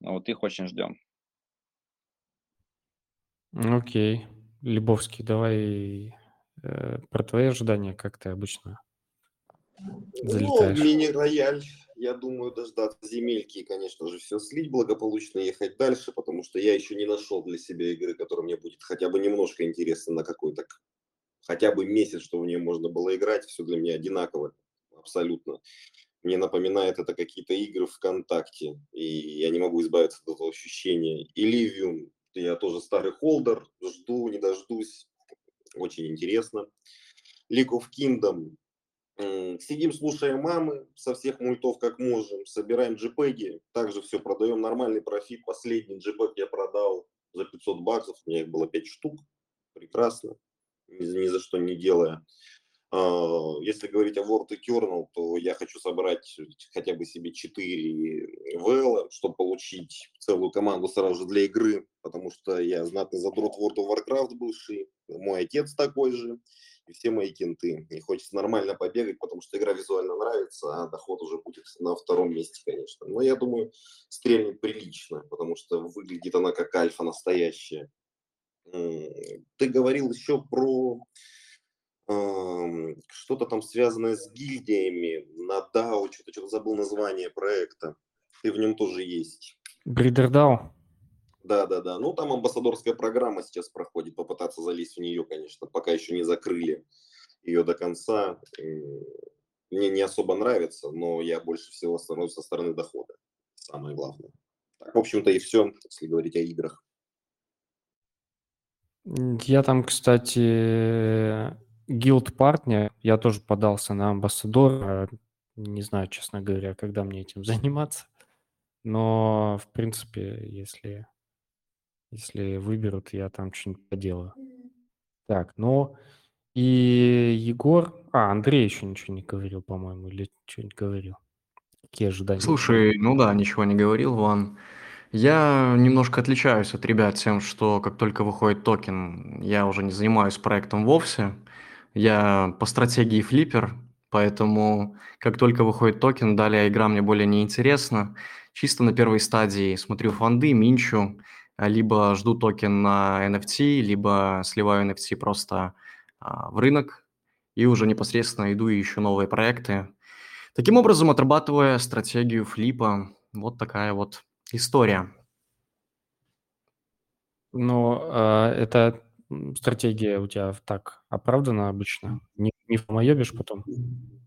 Ну, вот их очень ждем. Окей. Лебовский, давай э, про твои ожидания, как ты обычно ну, залетаешь. Ну, мини-рояль я думаю, дождаться земельки и, конечно же, все слить благополучно, ехать дальше, потому что я еще не нашел для себя игры, которая мне будет хотя бы немножко интересна на какой-то хотя бы месяц, что в нее можно было играть. Все для меня одинаково абсолютно. мне напоминает это какие-то игры ВКонтакте, и я не могу избавиться от этого ощущения. Illivium, я тоже старый холдер, жду, не дождусь, очень интересно. League of Kingdom, Сидим, слушаем мамы со всех мультов, как можем, собираем JPEG, также все продаем, нормальный профит. Последний JPEG я продал за 500 баксов, у меня их было 5 штук, прекрасно, ни за что не делая. А, если говорить о World Eternal, то я хочу собрать хотя бы себе 4 VL, чтобы получить целую команду сразу же для игры, потому что я знатный задрот World of Warcraft бывший, мой отец такой же, и все мои кенты. Мне хочется нормально побегать, потому что игра визуально нравится, а доход уже будет на втором месте, конечно. Но я думаю, стрельнет прилично, потому что выглядит она как альфа настоящая. Ты говорил еще про что-то там связанное с гильдиями на DAO, что-то что забыл название проекта. Ты в нем тоже есть. Бридер DAO. Да, да, да. Ну, там амбассадорская программа сейчас проходит, попытаться залезть в нее, конечно, пока еще не закрыли ее до конца. Мне не особо нравится, но я больше всего становлюсь со стороны дохода. Самое главное. Так, в общем-то, и все, если говорить о играх. Я там, кстати, гилд партнер, я тоже подался на амбассадора. Не знаю, честно говоря, когда мне этим заниматься. Но, в принципе, если если выберут, я там что-нибудь поделаю. Так, ну и Егор... А, Андрей еще ничего не говорил, по-моему, или что-нибудь говорил. Какие ожидания? Слушай, ну да, ничего не говорил, Ван. Я немножко отличаюсь от ребят тем, что как только выходит токен, я уже не занимаюсь проектом вовсе. Я по стратегии флиппер, поэтому как только выходит токен, далее игра мне более не интересна. Чисто на первой стадии смотрю фонды, минчу, а, либо жду токен на NFT, либо сливаю NFT просто а, в рынок и уже непосредственно иду и ищу новые проекты. Таким образом, отрабатывая стратегию флипа, вот такая вот история. Но э, стратегия у тебя так оправдана обычно? Не, не помоебишь потом?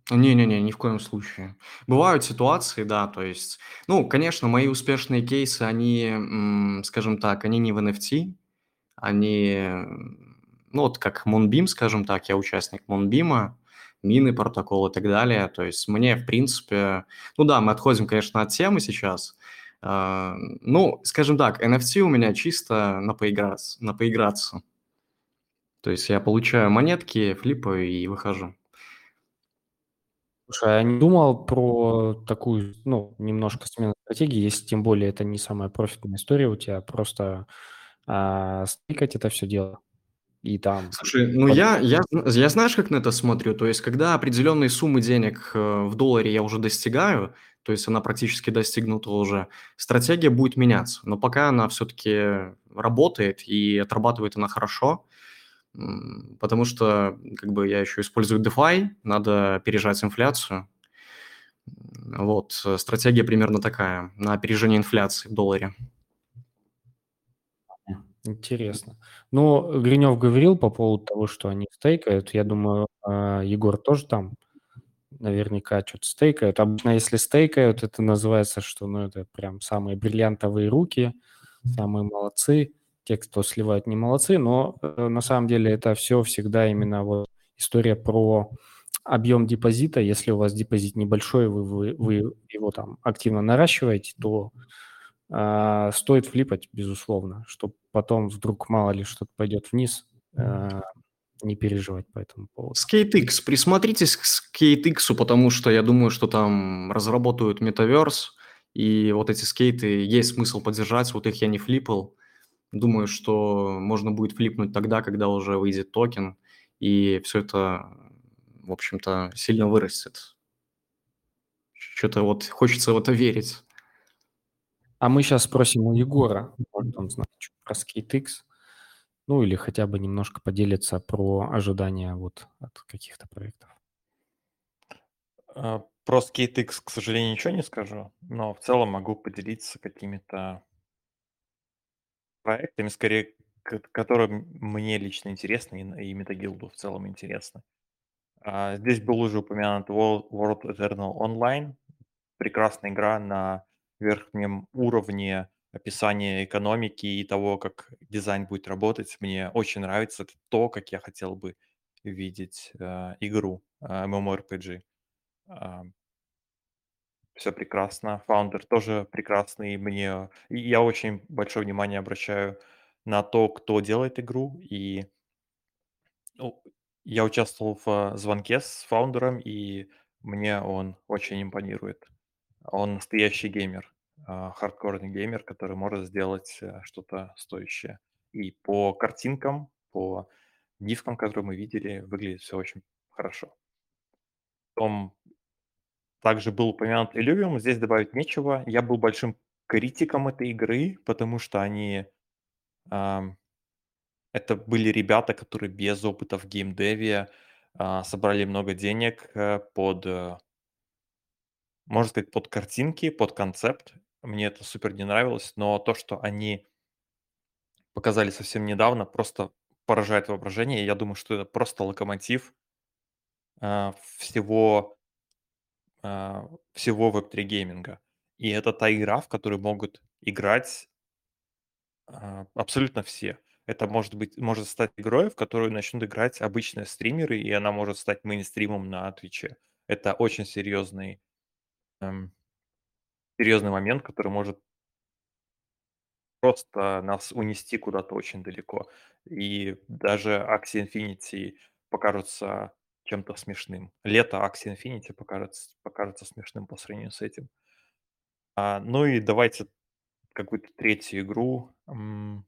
Не-не-не, ни в коем случае. Бывают ситуации, да, то есть, ну, конечно, мои успешные кейсы, они, скажем так, они не в NFT, они, ну, вот как Moonbeam, скажем так, я участник Moonbeam, мины, протокол и так далее, то есть мне, в принципе, ну да, мы отходим, конечно, от темы сейчас, а, ну, скажем так, NFT у меня чисто на поиграться, на поиграться. То есть я получаю монетки, флипаю и выхожу. Слушай, а не думал про такую, ну, немножко смену стратегии, если тем более это не самая профитная история у тебя, просто а, стыкать это все дело. И там... Слушай, ну под... я, я, я знаешь, как на это смотрю? То есть, когда определенные суммы денег э, в долларе я уже достигаю, то есть она практически достигнута уже, стратегия будет меняться. Но пока она все-таки работает и отрабатывает она хорошо, потому что как бы я еще использую DeFi, надо опережать инфляцию. Вот, э, стратегия примерно такая, на опережение инфляции в долларе. Интересно. Ну, Гринев говорил по поводу того, что они стейкают. Я думаю, а, Егор тоже там наверняка что-то стейкают. Обычно, если стейкают, это называется, что ну, это прям самые бриллиантовые руки, самые молодцы те, кто сливают, не молодцы, но э, на самом деле это все всегда именно вот история про объем депозита. Если у вас депозит небольшой, вы, вы, вы его там активно наращиваете, то э, стоит флипать, безусловно, чтобы потом вдруг мало ли что-то пойдет вниз, э, не переживать по этому поводу. SkateX, присмотритесь к SkateX, потому что я думаю, что там разработают метаверс, и вот эти скейты есть смысл поддержать, вот их я не флипал, Думаю, что можно будет флипнуть тогда, когда уже выйдет токен, и все это, в общем-то, сильно вырастет. Что-то вот хочется в это верить. А мы сейчас спросим у Егора, может, он знает что про SkateX, ну или хотя бы немножко поделиться про ожидания вот от каких-то проектов. А, про SkateX, к сожалению, ничего не скажу, но в целом могу поделиться какими-то проектами, скорее, которые мне лично интересны и, Метагилду в целом интересны. А, здесь был уже упомянут World, World Eternal Online. прекрасная игра на верхнем уровне описания экономики и того, как дизайн будет работать. Мне очень нравится. То, как я хотел бы видеть э, игру э, MMORPG. Все прекрасно. Фаундер тоже прекрасный. Мне я очень большое внимание обращаю на то, кто делает игру. И ну, я участвовал в звонке с фаундером, и мне он очень импонирует. Он настоящий геймер, а, хардкорный геймер, который может сделать э, что-то стоящее. И по картинкам, по гифкам, которые мы видели, выглядит все очень хорошо. Потом также был упомянут Illuvium, здесь добавить нечего. Я был большим критиком этой игры, потому что они... ам, это были ребята, которые без опыта в геймдеве а, собрали много денег э, под, э, можно сказать, под картинки, под концепт. Мне это супер не нравилось, но то, что они показали совсем недавно, просто поражает воображение. Я думаю, что это просто локомотив а, всего а, всего веб-3 гейминга. И это та игра, в которой могут играть а, абсолютно все. Это может быть, может стать игрой, в которую начнут играть обычные стримеры, и она может стать мейнстримом на Твиче. Это очень серьезный, эм, серьезный момент, который может просто нас унести куда-то очень далеко. И даже Axie Infinity покажутся чем-то смешным. Лето Axie Infinity покажется, покажется смешным по сравнению с этим. А, ну и давайте какую-то третью игру м,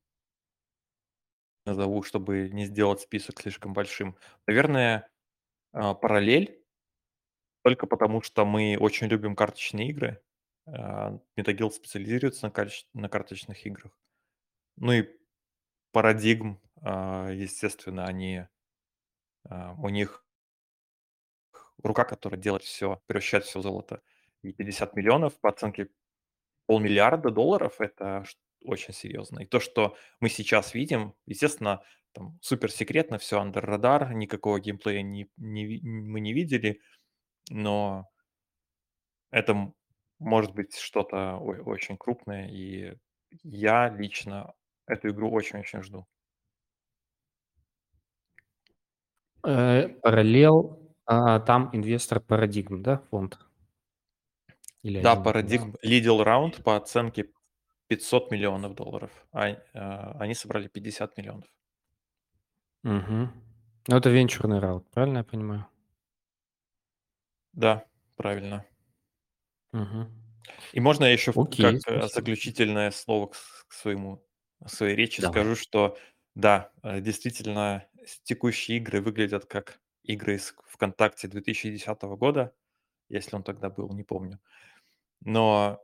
назову, чтобы не сделать список слишком большим. Наверное, а, параллель, только потому что мы очень любим карточные игры. А, Metaguild специализируется на, карточ- на карточных играх. Ну и парадигм, а, естественно, они, у них рука, которая делает все, превращает все в золото. И 50 миллионов по оценке полмиллиарда долларов– это очень серьезно. И то, что мы сейчас видим, естественно, там супер секретно, все under радар, никакого геймплея не, не мы не видели, но это может быть что-то очень крупное, и я лично эту игру очень-очень жду. Э, Параллел, а, там инвестор Парадигм, да, фонд? Или Да, один из них? парадигм лидил раунд по оценке 500 миллионов долларов, а они собрали 50 миллионов. Мгм. Ну, это венчурный раунд, правильно я понимаю? Да, правильно. Мгм. И можно я еще в- Окей, как э, спасибо. заключительное слово к с- к своему своей речи Давай. скажу, что да, э, действительно, с- текущие игры выглядят как игры из ВКонтакте 2010 года, если он тогда был, не помню. Но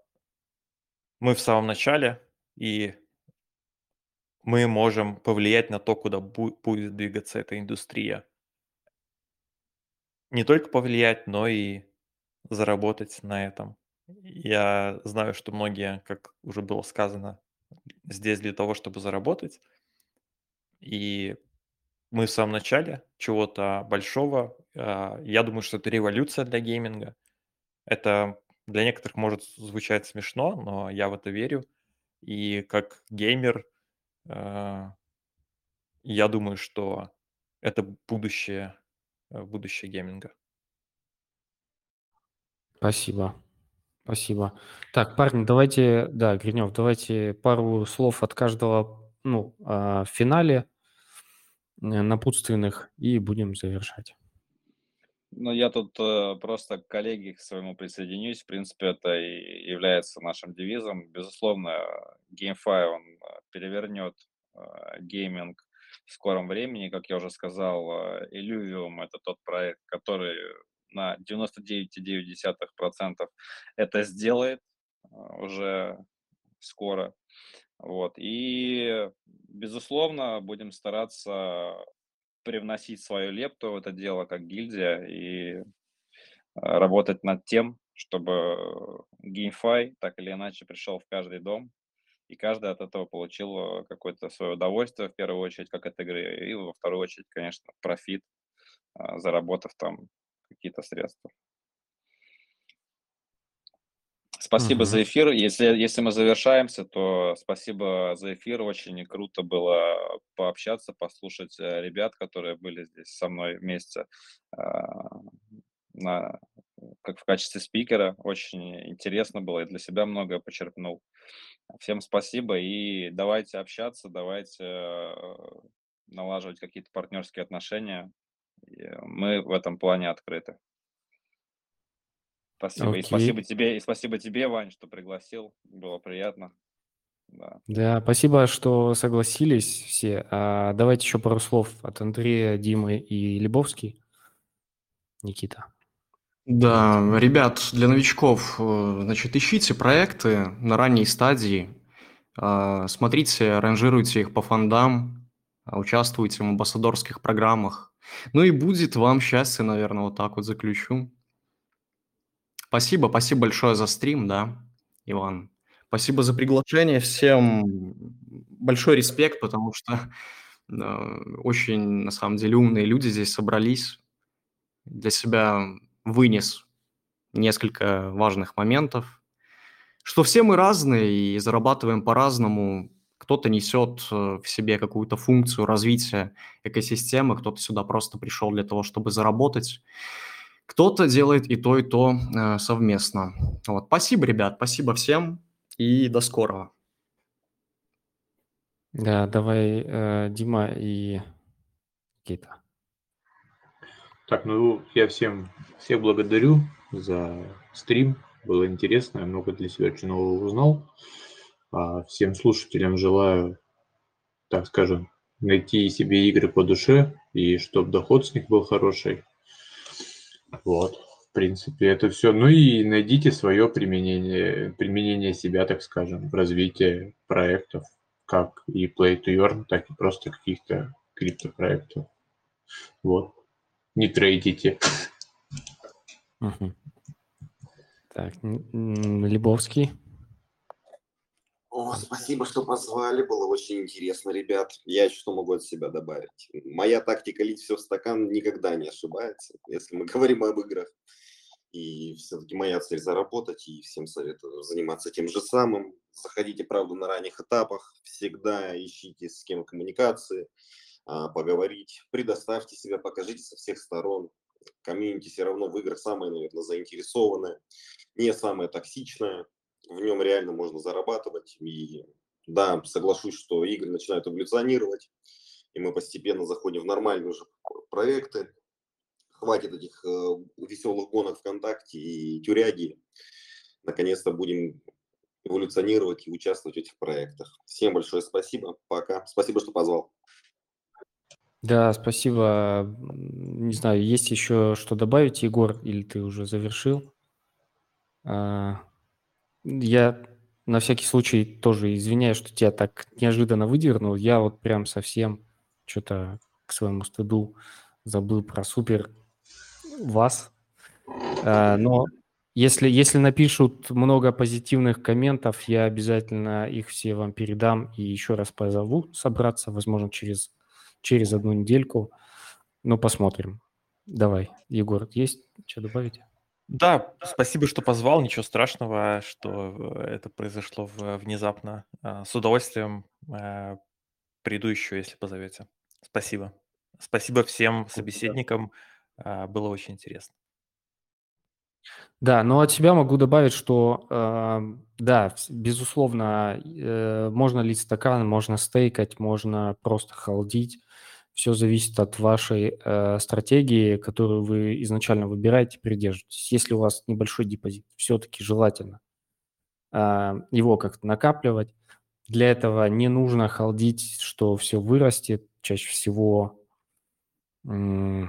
мы в самом начале, и мы можем повлиять на то, куда бу- будет двигаться эта индустрия. Не только повлиять, но и заработать на этом. Я знаю, что многие, как уже было сказано, здесь для того, чтобы заработать. И мы в самом начале чего-то большого. А, Я думаю, что это революция для гейминга. Это для некоторых может звучать смешно, но я в это верю. И как геймер, а, я думаю, что это будущее, э, будущее гейминга. Спасибо. Спасибо. Так, парни, давайте, да, Гринев, давайте пару слов от каждого, ну, а, в финале напутственных и будем завершать. Ну, я тут э, просто к коллеге к своему присоединюсь. В принципе, это и является нашим девизом. Безусловно, GameFi, он э, перевернет э, гейминг в скором времени. Как я уже сказал, э, Illuvium– это тот проект, который на 99,9% это сделает э, уже скоро. Вот. И, безусловно, будем стараться привносить свою лепту в это дело как гильдия и э, работать над тем, чтобы GameFi так или иначе пришел в каждый дом, и каждый от этого получил э, какое-то свое удовольствие, в первую очередь, как от игры, и во вторую очередь, конечно, профит, э, заработав там какие-то средства. Спасибо за эфир. Если, если мы завершаемся, то спасибо за эфир. Очень круто было пообщаться, послушать э, ребят, которые были здесь со мной вместе а, на, как в качестве спикера. Очень интересно было и для себя многое почерпнул. Всем спасибо и давайте общаться, давайте э, налаживать какие-то партнерские отношения. Мы в этом плане открыты. Спасибо. И спасибо тебе, и спасибо тебе, Вань, что пригласил. Было приятно. Да. Да, спасибо, что согласились все. А давайте еще пару слов от Андрея, Димы и Лебовский. Никита. Да, ребят, для новичков, э, значит, ищите проекты на ранней стадии, а, смотрите, ранжируйте их по фондам, а, участвуйте в амбассадорских программах. Ну и будет вам счастье, наверное, вот так вот заключу. Спасибо, спасибо большое за стрим, да, Иван. Спасибо за приглашение. Всем большой респект, потому что э, очень, на самом деле, умные люди здесь собрались. Для себя вынес несколько важных моментов, что все мы разные и зарабатываем по-разному. Кто-то несет э, в себе какую-то функцию развития экосистемы, кто-то сюда просто пришел для того, чтобы заработать. Кто-то делает и то, и то э, совместно. Вот. Спасибо, ребят, спасибо всем и до скорого. Да, давай э, Дима и Кита. Так, ну я всем всех благодарю за стрим. Было интересно, я много для себя очень нового узнал. А всем слушателям желаю, так скажем, найти себе игры по душе и чтобы доход с них был хороший. Вот, в принципе, это все. Ну и найдите свое применение, применение себя, так скажем, в развитии проектов, как и Play to Earn, так и просто каких-то криптопроектов. Вот. Не трейдите. Так, Лебовский. О, спасибо, что позвали, было очень интересно, ребят. Я еще что могу от себя добавить? Моя тактика лить все в стакан никогда не ошибается, если мы говорим об играх. И все-таки моя цель заработать, и всем советую заниматься тем же самым. Заходите, правда, на ранних этапах, всегда ищите схемы коммуникации, а, поговорить, предоставьте себя, покажите со всех сторон. Комьюнити все равно в играх самое, наверное, заинтересованное, не самое токсичное, в нем реально можно зарабатывать. И да, соглашусь, что игры начинают эволюционировать, и мы постепенно заходим в нормальные уже проекты. Хватит этих э, веселых гонок ВКонтакте и тюряги. Наконец-то будем эволюционировать и участвовать в этих проектах. Всем большое спасибо. Пока. Спасибо, что позвал. Да, спасибо. Не знаю, есть еще что добавить, Егор, или ты уже завершил? А, я на всякий случай тоже извиняюсь, что тебя так неожиданно выдернул. Я вот прям совсем что-то к своему стыду забыл про супер вас. А, но если, если напишут много позитивных комментов, я обязательно их все вам передам и еще раз позову собраться, возможно, через, через одну недельку. Ну, посмотрим. Давай, Егор, есть что добавить? Да, спасибо, что позвал. Ничего страшного, что э, это произошло внезапно. А, с удовольствием э, приду еще, если позовете. Спасибо. Спасибо всем собеседникам. А, было очень интересно. Да, но от себя могу добавить, что э, да, безусловно, э, можно лить стакан, можно стейкать, можно просто халдить. Все зависит от вашей э, стратегии, которую вы изначально выбираете, придерживайтесь. Если у вас небольшой депозит, все-таки желательно э, его как-то накапливать. Для этого не нужно халдить, что все вырастет. Чаще всего, э,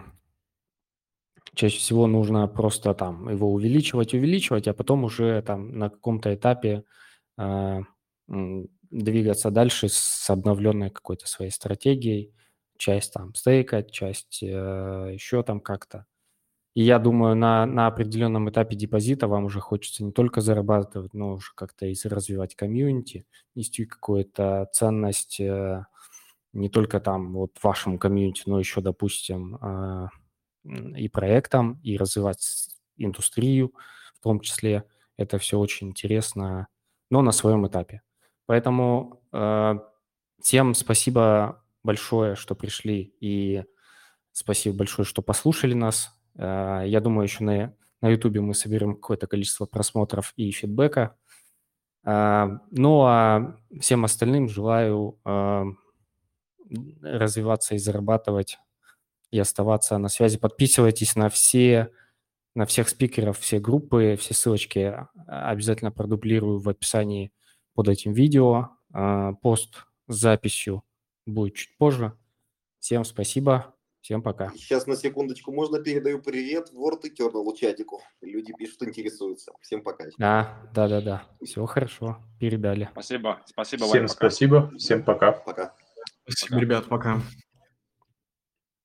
чаще всего нужно просто там его увеличивать, увеличивать, а потом уже там на каком-то этапе э, двигаться дальше с обновленной какой-то своей стратегией часть там стейкать, часть э, еще там как-то. И я думаю, на, на определенном этапе депозита вам уже хочется не только зарабатывать, но уже как-то и развивать комьюнити, нести какую-то ценность э, не только там вот вашему комьюнити, но еще, допустим, э, и проектам, и развивать индустрию в том числе. Это все очень интересно, но на своем этапе. Поэтому э, всем спасибо большое, что пришли, и спасибо большое, что послушали нас. Э, я думаю, еще на, на YouTube мы соберем какое-то количество просмотров и фидбэка. Э, ну а всем остальным желаю э, развиваться и зарабатывать, и оставаться на связи. Подписывайтесь на все на всех спикеров, все группы, все ссылочки обязательно продублирую в описании под этим видео. Пост с записью будет чуть позже. Всем спасибо, всем пока. Сейчас на секундочку можно передаю привет Word и Kernel чатику. Люди пишут, интересуются. Всем пока. Да, да, да, да. Все хорошо, передали. Спасибо, спасибо, Всем Вань, пока. спасибо, всем пока. Пока. Спасибо, ребят, пока.